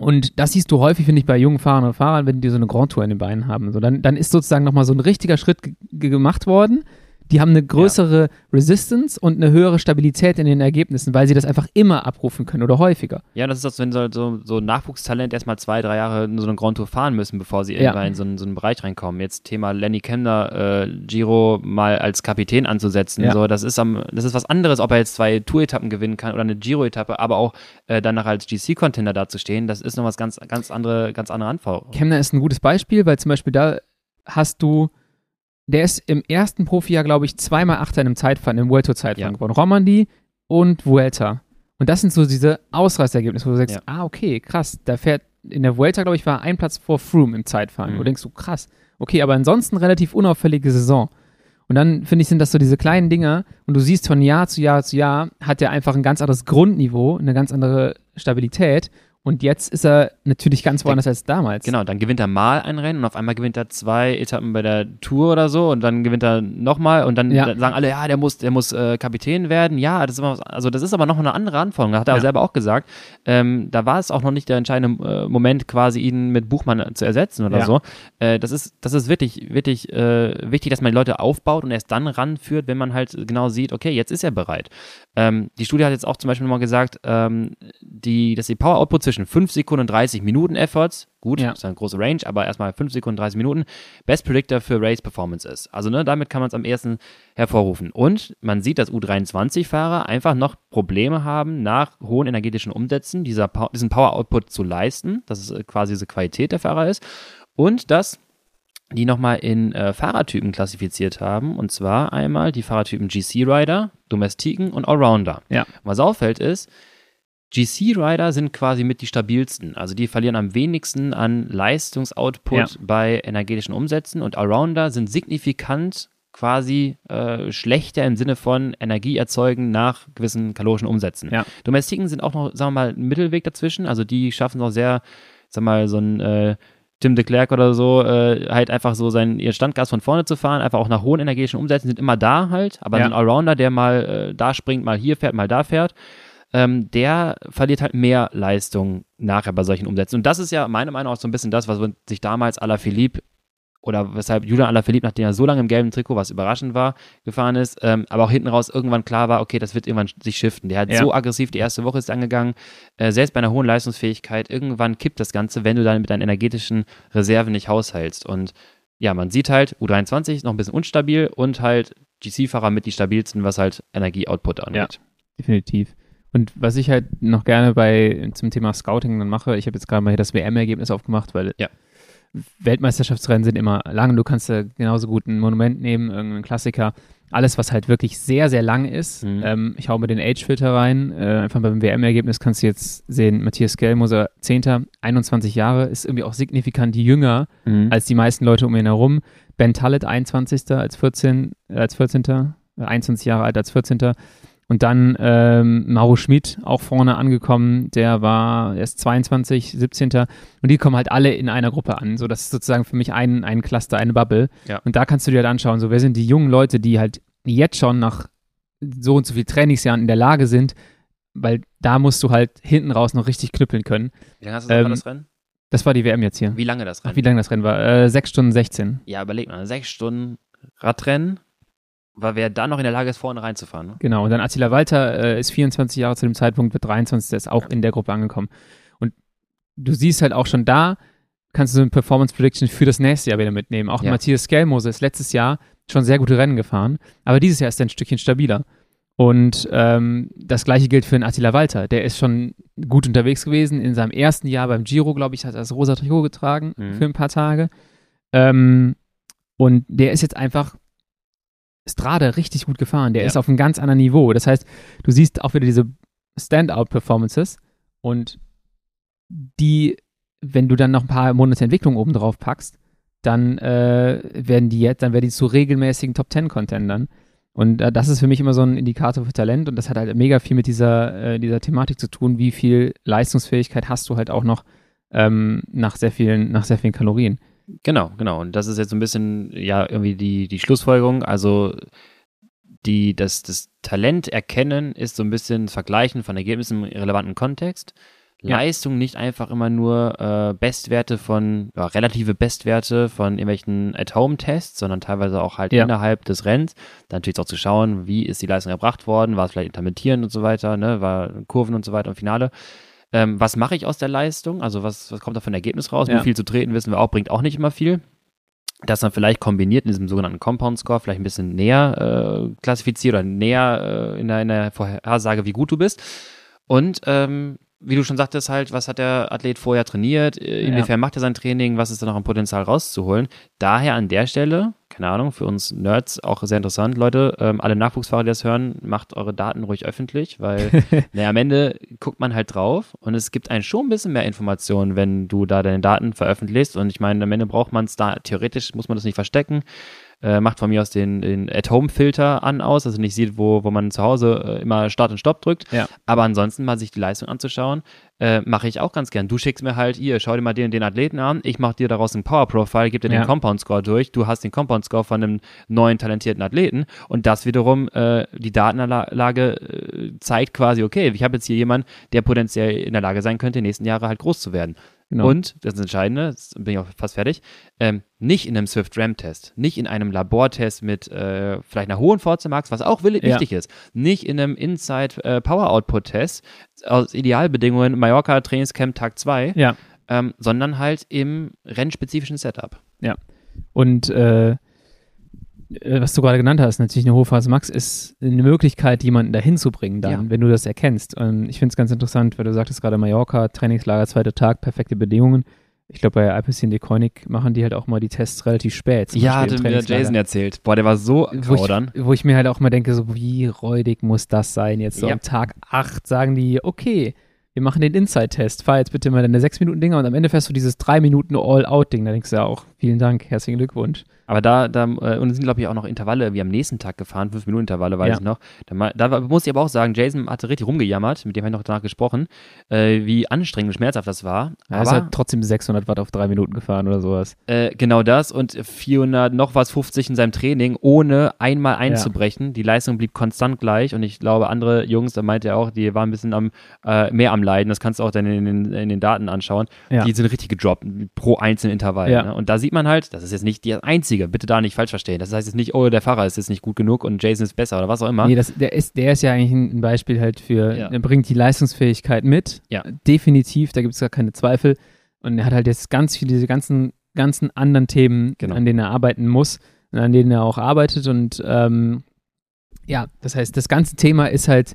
Und das siehst du häufig, finde ich, bei jungen Fahrern und Fahrern, wenn die so eine Grand Tour in den Beinen haben. So, dann, dann ist sozusagen nochmal so ein richtiger Schritt gemacht worden, die haben eine größere ja. Resistance und eine höhere Stabilität in den Ergebnissen, weil sie das einfach immer abrufen können oder häufiger. Ja, das ist das, wenn so, so, so Nachwuchstalent erstmal zwei, drei Jahre in so eine Grand Tour fahren müssen, bevor sie irgendwann in so, einen, so einen Bereich reinkommen. Jetzt Thema Lenny Kemner, äh, Giro mal als Kapitän anzusetzen, ja. so, das ist am, das ist was anderes, ob er jetzt zwei Tour-Etappen gewinnen kann oder eine Giro-Etappe, aber auch äh, danach als GC-Contender dazustehen, das ist noch was ganz, ganz andere, ganz andere Anforderungen. Kemner ist ein gutes Beispiel, weil zum Beispiel da hast du der ist im ersten Profijahr, glaube ich, zweimal Achter in einem Zeitfahren, im Vuelto-Zeitfahren ja. geworden. Romandie und Vuelta. Und das sind so diese Ausreißergebnisse, wo du sagst, ja. ah, okay, krass, da fährt, in der Vuelta, glaube ich, war ein Platz vor Froome im Zeitfahren. Mhm. Wo du denkst du, krass, okay, aber ansonsten relativ unauffällige Saison. Und dann, finde ich, sind das so diese kleinen Dinger und du siehst von Jahr zu Jahr zu Jahr, hat er einfach ein ganz anderes Grundniveau, eine ganz andere Stabilität und jetzt ist er natürlich ganz woanders als damals. Genau, dann gewinnt er mal ein Rennen und auf einmal gewinnt er zwei Etappen bei der Tour oder so und dann gewinnt er nochmal und dann, ja. sagen alle, ja, der muss, der muss äh, Kapitän werden. Ja, das ist immer, also das ist aber noch eine andere Anforderung. Da hat er ja. selber auch gesagt. Ähm, da war es auch noch nicht der entscheidende äh, Moment, quasi ihn mit Buchmann zu ersetzen oder ja. so. Äh, das ist, das ist wirklich, wirklich äh, wichtig, dass man die Leute aufbaut und erst dann ranführt, wenn man halt genau sieht, okay, jetzt ist er bereit. Ähm, die Studie hat jetzt auch zum Beispiel nochmal gesagt, ähm, die, dass die Power Output zwischen 5 Sekunden und 30 Minuten Efforts, gut, ja. ist eine große Range, aber erstmal 5 Sekunden, 30 Minuten, Best Predictor für Race Performance ist. Also ne, damit kann man es am ersten hervorrufen. Und man sieht, dass U23-Fahrer einfach noch Probleme haben, nach hohen energetischen Umsätzen dieser, diesen Power Output zu leisten, dass es quasi diese Qualität der Fahrer ist. Und dass die nochmal in äh, Fahrertypen klassifiziert haben. Und zwar einmal die Fahrertypen GC Rider, Domestiken und Allrounder. Ja. was auffällt ist, GC Rider sind quasi mit die stabilsten. Also die verlieren am wenigsten an Leistungsoutput ja. bei energetischen Umsätzen und Allrounder sind signifikant quasi äh, schlechter im Sinne von Energie erzeugen nach gewissen kalorischen Umsätzen. Ja. Domestiken sind auch noch, sagen wir mal, ein Mittelweg dazwischen. Also die schaffen auch sehr, sagen wir mal, so ein äh, Tim de Klerk oder so, äh, halt einfach so sein, ihr Standgas von vorne zu fahren, einfach auch nach hohen energetischen Umsätzen sind immer da halt, aber ja. ein Allrounder, der mal äh, da springt, mal hier fährt, mal da fährt, ähm, der verliert halt mehr Leistung nachher bei solchen Umsätzen. Und das ist ja meiner Meinung nach so ein bisschen das, was sich damals Alaphilippe oder weshalb Julian Alaphilippe, nachdem er so lange im gelben Trikot, was überraschend war, gefahren ist, ähm, aber auch hinten raus irgendwann klar war, okay, das wird irgendwann sich shiften. Der hat ja. so aggressiv, die erste Woche ist angegangen, äh, selbst bei einer hohen Leistungsfähigkeit, irgendwann kippt das Ganze, wenn du dann mit deinen energetischen Reserven nicht haushaltst. Und ja, man sieht halt, U23 ist noch ein bisschen unstabil und halt GC-Fahrer mit die stabilsten, was halt Energie-Output angeht. Ja, definitiv. Und was ich halt noch gerne bei zum Thema Scouting dann mache, ich habe jetzt gerade mal hier das WM-Ergebnis aufgemacht, weil ja. Weltmeisterschaftsrennen sind immer lang. Du kannst ja genauso gut ein Monument nehmen, irgendeinen Klassiker. Alles, was halt wirklich sehr, sehr lang ist. Mhm. Ähm, ich hau mir den Age-Filter rein. Äh, einfach beim WM-Ergebnis kannst du jetzt sehen, Matthias Gellmoser, 10. 21 Jahre, ist irgendwie auch signifikant jünger mhm. als die meisten Leute um ihn herum. Ben Tallet, 21. als 14. Äh, als 14. 21 Jahre alt als 14. Und dann ähm, Mauro Schmid auch vorne angekommen, der war erst 22, 17. Und die kommen halt alle in einer Gruppe an. So, das ist sozusagen für mich ein, ein Cluster, eine Bubble. Ja. Und da kannst du dir halt anschauen, so wer sind die jungen Leute, die halt jetzt schon nach so und so viel Trainingsjahren in der Lage sind, weil da musst du halt hinten raus noch richtig knüppeln können. Wie lange hast du ähm, das Rennen? Das war die WM jetzt hier. Wie lange das Rennen? Ach, wie lange das Rennen war? Äh, 6 Stunden 16. Ja, überleg mal, 6 Stunden Radrennen weil wer da noch in der Lage ist, vorne reinzufahren. Ne? Genau, und dann Attila Walter äh, ist 24 Jahre zu dem Zeitpunkt, wird 23, der ist auch ja. in der Gruppe angekommen. Und du siehst halt auch schon da, kannst du so eine Performance Prediction für das nächste Jahr wieder mitnehmen. Auch ja. Matthias Skelmose ist letztes Jahr schon sehr gute Rennen gefahren, aber dieses Jahr ist er ein Stückchen stabiler. Und ähm, das gleiche gilt für den Attila Walter. Der ist schon gut unterwegs gewesen. In seinem ersten Jahr beim Giro, glaube ich, hat er das rosa Trikot getragen mhm. für ein paar Tage. Ähm, und der ist jetzt einfach Strade richtig gut gefahren. Der ja. ist auf einem ganz anderen Niveau. Das heißt, du siehst auch wieder diese Standout-Performances und die, wenn du dann noch ein paar Monate Entwicklung oben drauf packst, dann äh, werden die jetzt, dann werden die zu regelmäßigen Top Ten Contendern. Und äh, das ist für mich immer so ein Indikator für Talent und das hat halt mega viel mit dieser, äh, dieser Thematik zu tun, wie viel Leistungsfähigkeit hast du halt auch noch ähm, nach sehr vielen, nach sehr vielen Kalorien. Genau, genau. Und das ist jetzt so ein bisschen, ja, irgendwie die, die Schlussfolgerung. Also die, das, das Talent erkennen ist so ein bisschen das Vergleichen von Ergebnissen im relevanten Kontext. Leistung nicht einfach immer nur äh, Bestwerte von, ja, relative Bestwerte von irgendwelchen At-Home-Tests, sondern teilweise auch halt ja. innerhalb des Rennens. Dann natürlich auch zu schauen, wie ist die Leistung erbracht worden, war es vielleicht intermittierend und so weiter, ne, war Kurven und so weiter im Finale. Ähm, was mache ich aus der Leistung? Also was, was kommt da für ein Ergebnis raus? Ja. Wie viel zu treten, wissen wir auch, bringt auch nicht immer viel. Das dann vielleicht kombiniert in diesem sogenannten Compound Score vielleicht ein bisschen näher äh, klassifiziert oder näher äh, in, der, in der Vorhersage, wie gut du bist. Und ähm, wie du schon sagtest, halt, was hat der Athlet vorher trainiert, äh, inwiefern ja. macht er sein Training, was ist da noch an Potenzial rauszuholen. Daher an der Stelle, keine Ahnung, für uns Nerds auch sehr interessant, Leute, ähm, alle Nachwuchsfahrer, die das hören, macht eure Daten ruhig öffentlich, weil *laughs* naja, am Ende guckt man halt drauf und es gibt einen schon ein bisschen mehr Informationen, wenn du da deine Daten veröffentlichst und ich meine, am Ende braucht man es da, theoretisch muss man das nicht verstecken, äh, macht von mir aus den, den At-Home-Filter an aus, also nicht sieht, wo, wo man zu Hause äh, immer Start und Stopp drückt. Ja. Aber ansonsten mal sich die Leistung anzuschauen, äh, mache ich auch ganz gern. Du schickst mir halt, ihr, schau dir mal den, den Athleten an, ich mache dir daraus einen Power-Profile, gib dir ja. den Compound-Score durch, du hast den Compound-Score von einem neuen, talentierten Athleten und das wiederum, äh, die Datenlage äh, zeigt quasi, okay, ich habe jetzt hier jemanden, der potenziell in der Lage sein könnte, in den nächsten Jahren halt groß zu werden. Genau. Und, das ist Entscheidende, das bin ich auch fast fertig, ähm, nicht in einem Swift-RAM-Test, nicht in einem Labortest mit äh, vielleicht einer hohen VC Max, was auch wichtig ja. ist, nicht in einem Inside äh, aus Idealbedingungen Mallorca Trainingscamp Tag 2, ja. ähm, sondern halt im rennspezifischen Setup. Ja. Und äh, was du gerade genannt hast, natürlich eine hohe Phase Max, ist eine Möglichkeit, jemanden dahin zu bringen, dann, ja. wenn du das erkennst. Und ich finde es ganz interessant, weil du sagtest gerade Mallorca, Trainingslager, zweiter Tag, perfekte Bedingungen. Ich glaube, bei Alpecin de Koenig machen die halt auch mal die Tests relativ spät. Ja, hat mir Jason erzählt. Boah, der war so wo ich, wo ich, mir halt auch mal denke, so wie räudig muss das sein? Jetzt so ja. am Tag 8 sagen die, okay, wir machen den Inside-Test, fahr jetzt bitte mal deine 6-Minuten-Dinger und am Ende fährst du dieses 3-Minuten-All-Out-Ding. Da denkst du ja auch, vielen Dank, herzlichen Glückwunsch. Aber da, da äh, und es sind, glaube ich, auch noch Intervalle, wie am nächsten Tag gefahren, 5-Minuten-Intervalle, weiß ja. ich noch. Da, da, muss ich aber auch sagen, Jason hatte richtig rumgejammert, mit dem habe ich noch danach gesprochen, äh, wie anstrengend und schmerzhaft das war. Ja, aber, ist halt trotzdem 600 Watt auf 3 Minuten gefahren oder sowas. Äh, genau das und 400, noch was 50 in seinem Training, ohne einmal einzubrechen. Ja. Die Leistung blieb konstant gleich und ich glaube, andere Jungs, da meinte er auch, die waren ein bisschen am, äh, mehr am Leiden. Das kannst du auch dann in, in, in den Daten anschauen. Die sind richtig gedroppt pro einzelnen Intervall. Ne? Und da sieht man halt, das ist jetzt nicht die einzige, bitte da nicht falsch verstehen. Das heißt jetzt nicht, oh, der Fahrer ist jetzt nicht gut genug und Jason ist besser oder was auch immer. Nee, das, der, ist, der ist ja eigentlich ein Beispiel halt für, ja. er bringt die Leistungsfähigkeit mit. Ja. Definitiv, da gibt es gar keine Zweifel. Und er hat halt jetzt ganz viele, diese ganzen, ganzen anderen Themen, genau. an denen er arbeiten muss und an denen er auch arbeitet. Und ähm, ja, das heißt, das ganze Thema ist halt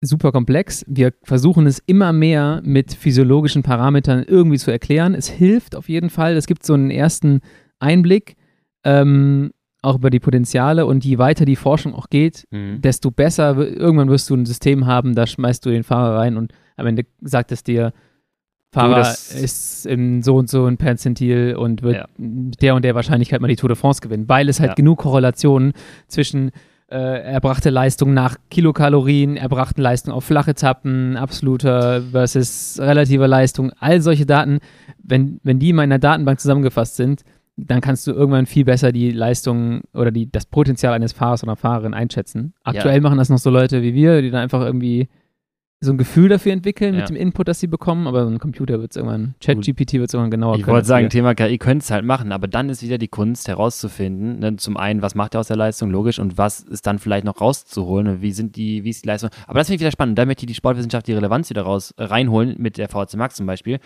super komplex. Wir versuchen es immer mehr mit physiologischen Parametern irgendwie zu erklären. Es hilft auf jeden Fall. Es gibt so einen ersten Einblick, ähm, auch über die Potenziale. Und je weiter die Forschung auch geht, mhm. desto besser. Irgendwann wirst du ein System haben, da schmeißt du den Fahrer rein und am Ende sagt es dir, Fahrer du, ist in so und so ein Perzentil und wird ja. der und der Wahrscheinlichkeit mal die Tour de France gewinnen, weil es halt ja. genug Korrelationen zwischen äh, erbrachte Leistung nach Kilokalorien, erbrachte Leistung auf flache Etappen, absoluter versus relativer Leistung, all solche Daten, wenn, wenn die in meiner Datenbank zusammengefasst sind, dann kannst du irgendwann viel besser die Leistung oder die, das Potenzial eines Fahrers oder Fahrerin einschätzen. Aktuell ja. machen das noch so Leute wie wir, die dann einfach irgendwie so ein Gefühl dafür entwickeln ja. mit dem Input, das sie bekommen, aber so ein Computer wird es irgendwann, ChatGPT wird es irgendwann genauer Ich wollte sagen, Thema KI könnte es halt machen, aber dann ist wieder die Kunst herauszufinden, ne, zum einen, was macht er aus der Leistung, logisch, und was ist dann vielleicht noch rauszuholen, wie sind die, wie ist die Leistung, aber das finde ich wieder spannend, da möchte ich die Sportwissenschaft die Relevanz wieder raus, äh, reinholen, mit der VHC Max zum Beispiel,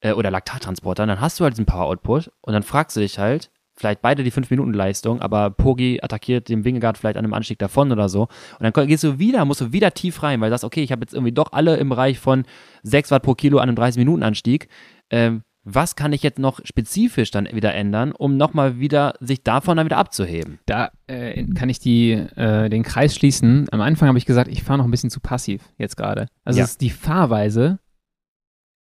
äh, oder Laktattransporter, dann hast du halt diesen Power-Output und dann fragst du dich halt, vielleicht beide die 5-Minuten-Leistung, aber Pogi attackiert den Wingegaard vielleicht an einem Anstieg davon oder so. Und dann gehst du wieder, musst du wieder tief rein, weil du sagst, okay, ich habe jetzt irgendwie doch alle im Bereich von 6 Watt pro Kilo an einem 30-Minuten-Anstieg. Ähm, was kann ich jetzt noch spezifisch dann wieder ändern, um nochmal wieder sich davon dann wieder abzuheben? Da äh, kann ich die, äh, den Kreis schließen. Am Anfang habe ich gesagt, ich fahre noch ein bisschen zu passiv jetzt gerade. Also ja. die Fahrweise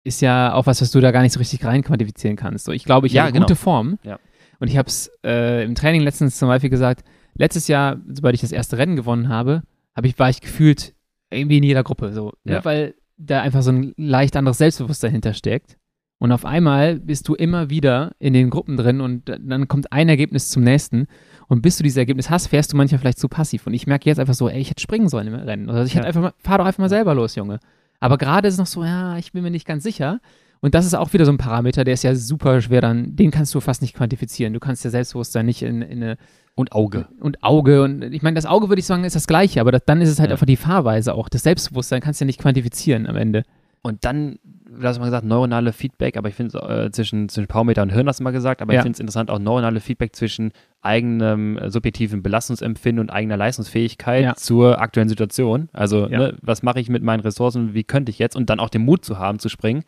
ist ja auch was, was du da gar nicht so richtig rein quantifizieren kannst. So, ich glaube, ich ja, habe eine genau. gute Form. Ja. Und ich habe es äh, im Training letztens zum Beispiel gesagt, letztes Jahr, sobald ich das erste Rennen gewonnen habe, hab ich, war ich gefühlt irgendwie in jeder Gruppe, so, ne? ja. ne? weil da einfach so ein leicht anderes Selbstbewusstsein hintersteckt. Und auf einmal bist du immer wieder in den Gruppen drin und dann kommt ein Ergebnis zum nächsten. Und bis du dieses Ergebnis hast, fährst du manchmal vielleicht zu passiv. Und ich merke jetzt einfach so, ey, ich hätte springen sollen im Rennen. Also ich hätte einfach mal, fahr doch einfach mal selber los, Junge. Aber gerade ist es noch so, ja, ich bin mir nicht ganz sicher. Und das ist auch wieder so ein Parameter, der ist ja super schwer dann, den kannst du fast nicht quantifizieren. Du kannst ja Selbstbewusstsein nicht in, in eine. Und Auge. Und Auge. Und ich meine, das Auge würde ich sagen, ist das Gleiche, aber das, dann ist es halt ja. einfach die Fahrweise auch. Das Selbstbewusstsein kannst du ja nicht quantifizieren am Ende. Und dann, du hast mal gesagt, neuronale Feedback, aber ich finde äh, zwischen, zwischen Powermeter und Hirn hast du mal gesagt, aber ja. ich finde es interessant, auch neuronale Feedback zwischen eigenem äh, subjektiven Belastungsempfinden und eigener Leistungsfähigkeit ja. zur aktuellen Situation. Also, ne, was mache ich mit meinen Ressourcen, wie könnte ich jetzt und dann auch den Mut zu haben, zu springen.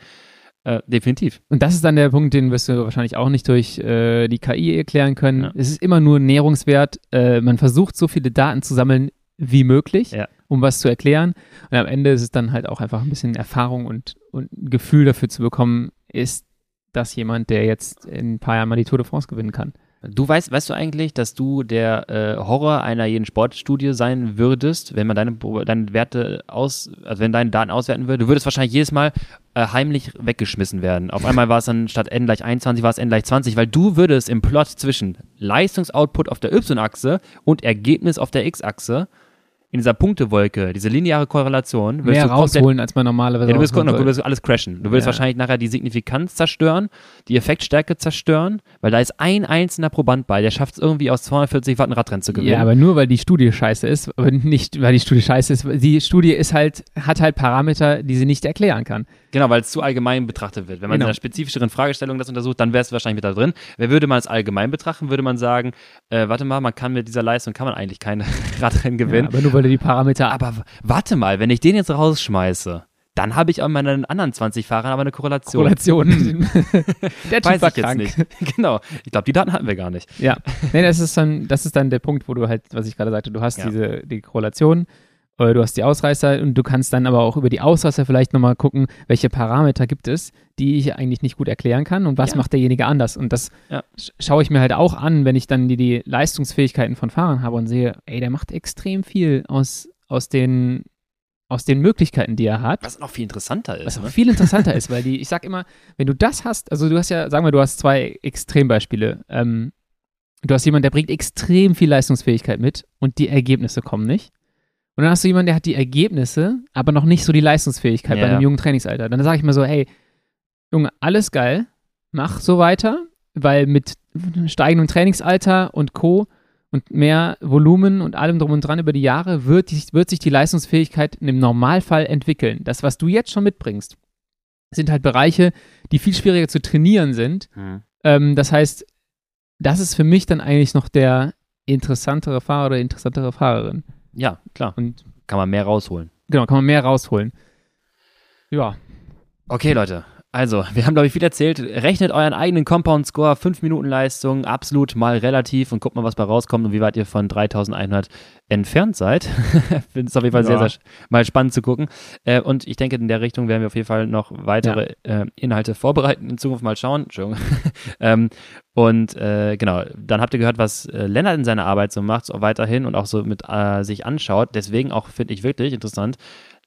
Äh, definitiv. Und das ist dann der Punkt, den wirst du wahrscheinlich auch nicht durch äh, die KI erklären können. Ja. Es ist immer nur Nährungswert. Äh, man versucht, so viele Daten zu sammeln wie möglich, ja. um was zu erklären. Und am Ende ist es dann halt auch einfach ein bisschen Erfahrung und, und ein Gefühl dafür zu bekommen, ist das jemand, der jetzt in ein paar Jahren mal die Tour de France gewinnen kann. Du weißt, weißt du eigentlich, dass du der äh, Horror einer jeden Sportstudie sein würdest, wenn man deine, deine Werte aus, also wenn deine Daten auswerten würde? Du würdest wahrscheinlich jedes Mal äh, heimlich weggeschmissen werden. Auf einmal war es dann statt n gleich 21 war es n gleich 20, weil du würdest im Plot zwischen Leistungsoutput auf der Y-Achse und Ergebnis auf der X-Achse in dieser Punktewolke, diese lineare Korrelation, mehr rausholen, als man normalerweise ja, du, wirst, du wirst alles crashen. Du willst ja. wahrscheinlich nachher die Signifikanz zerstören, die Effektstärke zerstören, weil da ist ein einzelner Proband bei, der schafft es irgendwie aus 240 Watt ein Radrennen zu gewinnen. Ja, aber nur weil die Studie scheiße ist, aber nicht weil die Studie scheiße ist. Die Studie ist halt, hat halt Parameter, die sie nicht erklären kann. Genau, weil es zu allgemein betrachtet wird. Wenn man genau. in einer spezifischeren Fragestellung das untersucht, dann wäre es wahrscheinlich mit da drin. Wer würde man es allgemein betrachten, würde man sagen, äh, warte mal, man kann mit dieser Leistung, kann man eigentlich keine *laughs* Radrennen gewinnen. Ja, aber nur weil du die Parameter... Aber warte mal, wenn ich den jetzt rausschmeiße, dann habe ich an meinen anderen 20 Fahrern aber eine Korrelation. Korrelation. *laughs* Der typ Weiß war ich krank. jetzt nicht. *laughs* Genau. Ich glaube, die Daten hatten wir gar nicht. Ja. Nee, das ist dann, das ist dann der Punkt, wo du halt, was ich gerade sagte, du hast ja. diese die Korrelation oder du hast die Ausreißer und du kannst dann aber auch über die Ausreißer vielleicht nochmal gucken, welche Parameter gibt es, die ich eigentlich nicht gut erklären kann und was ja. macht derjenige anders. Und das ja. schaue ich mir halt auch an, wenn ich dann die, die Leistungsfähigkeiten von Fahrern habe und sehe, ey, der macht extrem viel aus, aus den aus den Möglichkeiten, die er hat. Was noch viel interessanter ist. Was ne? viel interessanter ist, weil die, ich sag immer, wenn du das hast, also du hast ja, sagen wir, du hast zwei Extrembeispiele. Ähm, du hast jemanden, der bringt extrem viel Leistungsfähigkeit mit und die Ergebnisse kommen nicht. Und dann hast du jemanden, der hat die Ergebnisse, aber noch nicht so die Leistungsfähigkeit ja. bei einem jungen Trainingsalter. Dann sage ich mir so, hey, Junge, alles geil, mach so weiter, weil mit steigendem Trainingsalter und Co. und mehr Volumen und allem drum und dran über die Jahre wird, wird sich die Leistungsfähigkeit im Normalfall entwickeln. Das, was du jetzt schon mitbringst, sind halt Bereiche, die viel schwieriger zu trainieren sind. Mhm. Ähm, das heißt, das ist für mich dann eigentlich noch der interessantere Fahrer oder interessantere Fahrerin. Ja, klar. Und kann man mehr rausholen. Genau, kann man mehr rausholen. Ja. Okay, Leute. Also, wir haben, glaube ich, viel erzählt. Rechnet euren eigenen Compound Score, 5 Minuten Leistung, absolut mal relativ und guckt mal, was bei rauskommt und wie weit ihr von 3100 entfernt seid. *laughs* Finde es auf jeden Fall ja. sehr, sehr mal spannend zu gucken. Äh, und ich denke, in der Richtung werden wir auf jeden Fall noch weitere ja. äh, Inhalte vorbereiten. In Zukunft mal schauen. Entschuldigung. *laughs* ähm, und äh, genau, dann habt ihr gehört, was äh, Lennart in seiner Arbeit so macht, so weiterhin und auch so mit äh, sich anschaut. Deswegen auch finde ich wirklich interessant,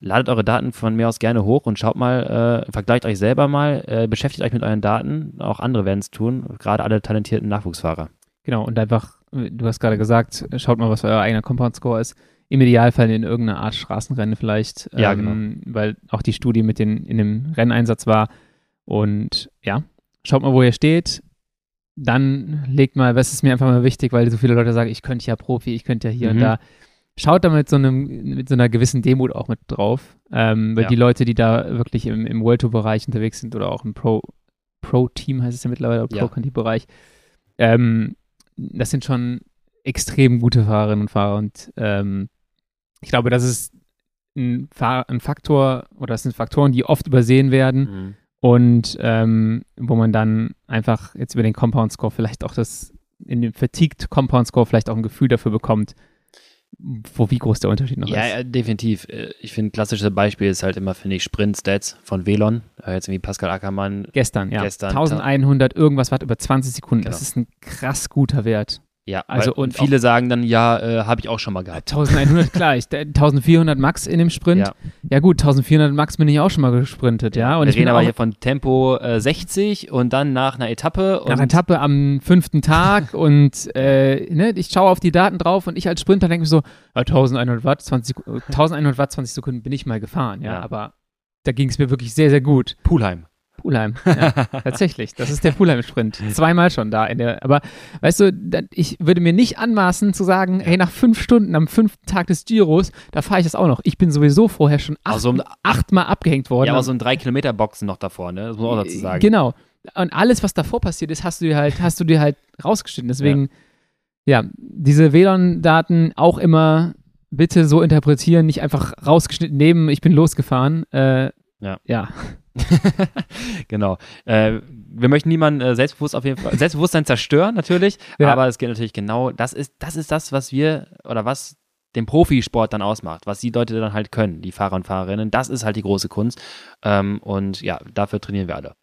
ladet eure Daten von mir aus gerne hoch und schaut mal, äh, vergleicht euch selber mal, äh, beschäftigt euch mit euren Daten. Auch andere werden es tun, gerade alle talentierten Nachwuchsfahrer. Genau, und einfach, du hast gerade gesagt, schaut mal, was euer eigener Compound Score ist. Im Idealfall in irgendeiner Art Straßenrennen vielleicht. Ja, ähm, genau. Weil auch die Studie mit den, in dem Renneinsatz war. Und ja, schaut mal, wo ihr steht. Dann legt mal, was ist mir einfach mal wichtig, weil so viele Leute sagen, ich könnte ja Profi, ich könnte ja hier mhm. und da schaut da mit so, einem, mit so einer gewissen Demut auch mit drauf. Ähm, weil ja. die Leute, die da wirklich im, im World Tour-Bereich unterwegs sind oder auch im Pro, Pro-Team heißt es ja mittlerweile. Pro-Country-Bereich, ähm, das sind schon extrem gute Fahrerinnen und Fahrer und ähm, ich glaube, das ist ein, ein, Faktor oder das sind Faktoren, die oft übersehen werden mhm. und ähm, wo man dann einfach jetzt über den Compound Score vielleicht auch das in dem Fatigued Compound Score vielleicht auch ein Gefühl dafür bekommt, wo wie groß der Unterschied noch ja, ist. Ja, definitiv. Äh, ich finde, klassisches Beispiel ist halt immer, finde ich, Sprint-Stats von Velon. Äh, jetzt irgendwie Pascal Ackermann. Gestern, ja. Gestern. 1100 irgendwas Watt über 20 Sekunden. Genau. Das ist ein krass guter Wert. Ja, also und viele sagen dann, ja, äh, habe ich auch schon mal gehabt. 1100, *laughs* klar, ich, 1400 Max in dem Sprint. Ja. ja. gut, 1400 Max bin ich auch schon mal gesprintet, ja. Und Wir ich reden aber hier von Tempo äh, 60 und dann nach einer Etappe. nach einer Etappe am fünften Tag *laughs* und äh, ne, ich schaue auf die Daten drauf und ich als Sprinter denke mir so, 1100 Watt, 20, 1100 Watt, 20 Sekunden bin ich mal gefahren, ja, ja. aber da ging es mir wirklich sehr, sehr gut. Pulheim. Pulheim, ja, *laughs* tatsächlich. Das ist der Pulheim-Sprint. Zweimal schon da in der. Aber weißt du, ich würde mir nicht anmaßen zu sagen, hey, nach fünf Stunden am fünften Tag des Giros, da fahre ich das auch noch. Ich bin sowieso vorher schon acht, also um, achtmal abgehängt worden. Ja, aber so ein drei Kilometer Boxen noch davor, ne? Das muss man auch dazu äh, sagen. Genau. Und alles, was davor passiert ist, hast du dir halt, hast du dir halt rausgeschnitten. Deswegen, ja, ja diese WLAN-Daten auch immer bitte so interpretieren, nicht einfach rausgeschnitten nehmen, ich bin losgefahren. Äh, ja. Ja. *laughs* genau. Äh, wir möchten niemanden äh, selbstbewusst auf jeden Fall, Selbstbewusstsein zerstören, natürlich, ja. aber es geht natürlich genau, das ist, das ist das, was wir oder was den Profisport dann ausmacht, was die Leute dann halt können, die Fahrer und Fahrerinnen, das ist halt die große Kunst. Ähm, und ja, dafür trainieren wir alle.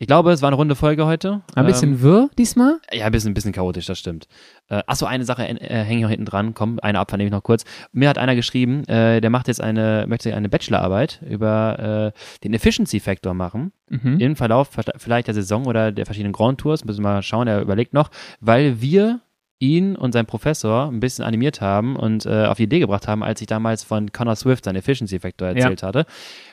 Ich glaube, es war eine runde Folge heute. Ein bisschen ähm, wirr diesmal? Ja, ein bisschen, ein bisschen chaotisch, das stimmt. Äh, achso, eine Sache äh, hänge ich noch hinten dran. Komm, eine Abfahrt nehme ich noch kurz. Mir hat einer geschrieben, äh, der macht jetzt eine, möchte eine Bachelorarbeit über äh, den Efficiency Factor machen. Mhm. Im Verlauf vielleicht der Saison oder der verschiedenen Grand Tours. Müssen wir mal schauen, er überlegt noch, weil wir ihn und sein Professor ein bisschen animiert haben und äh, auf die Idee gebracht haben, als ich damals von Connor Swift seinen Efficiency Factor erzählt ja. hatte.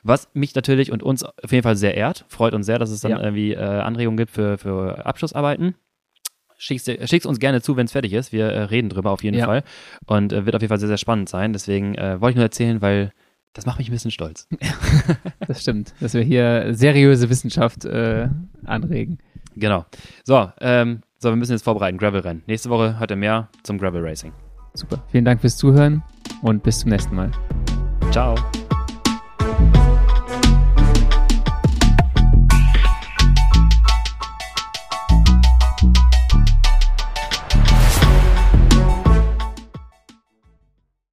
Was mich natürlich und uns auf jeden Fall sehr ehrt. Freut uns sehr, dass es dann ja. irgendwie äh, Anregungen gibt für, für Abschlussarbeiten. Schick's, schick's uns gerne zu, wenn es fertig ist. Wir äh, reden drüber auf jeden ja. Fall. Und äh, wird auf jeden Fall sehr, sehr spannend sein. Deswegen äh, wollte ich nur erzählen, weil das macht mich ein bisschen stolz. *laughs* das stimmt, dass wir hier seriöse Wissenschaft äh, anregen. Genau. So, ähm, so, wir müssen jetzt vorbereiten, Gravel-Rennen. Nächste Woche hat er mehr zum Gravel Racing. Super. Vielen Dank fürs Zuhören und bis zum nächsten Mal. Ciao.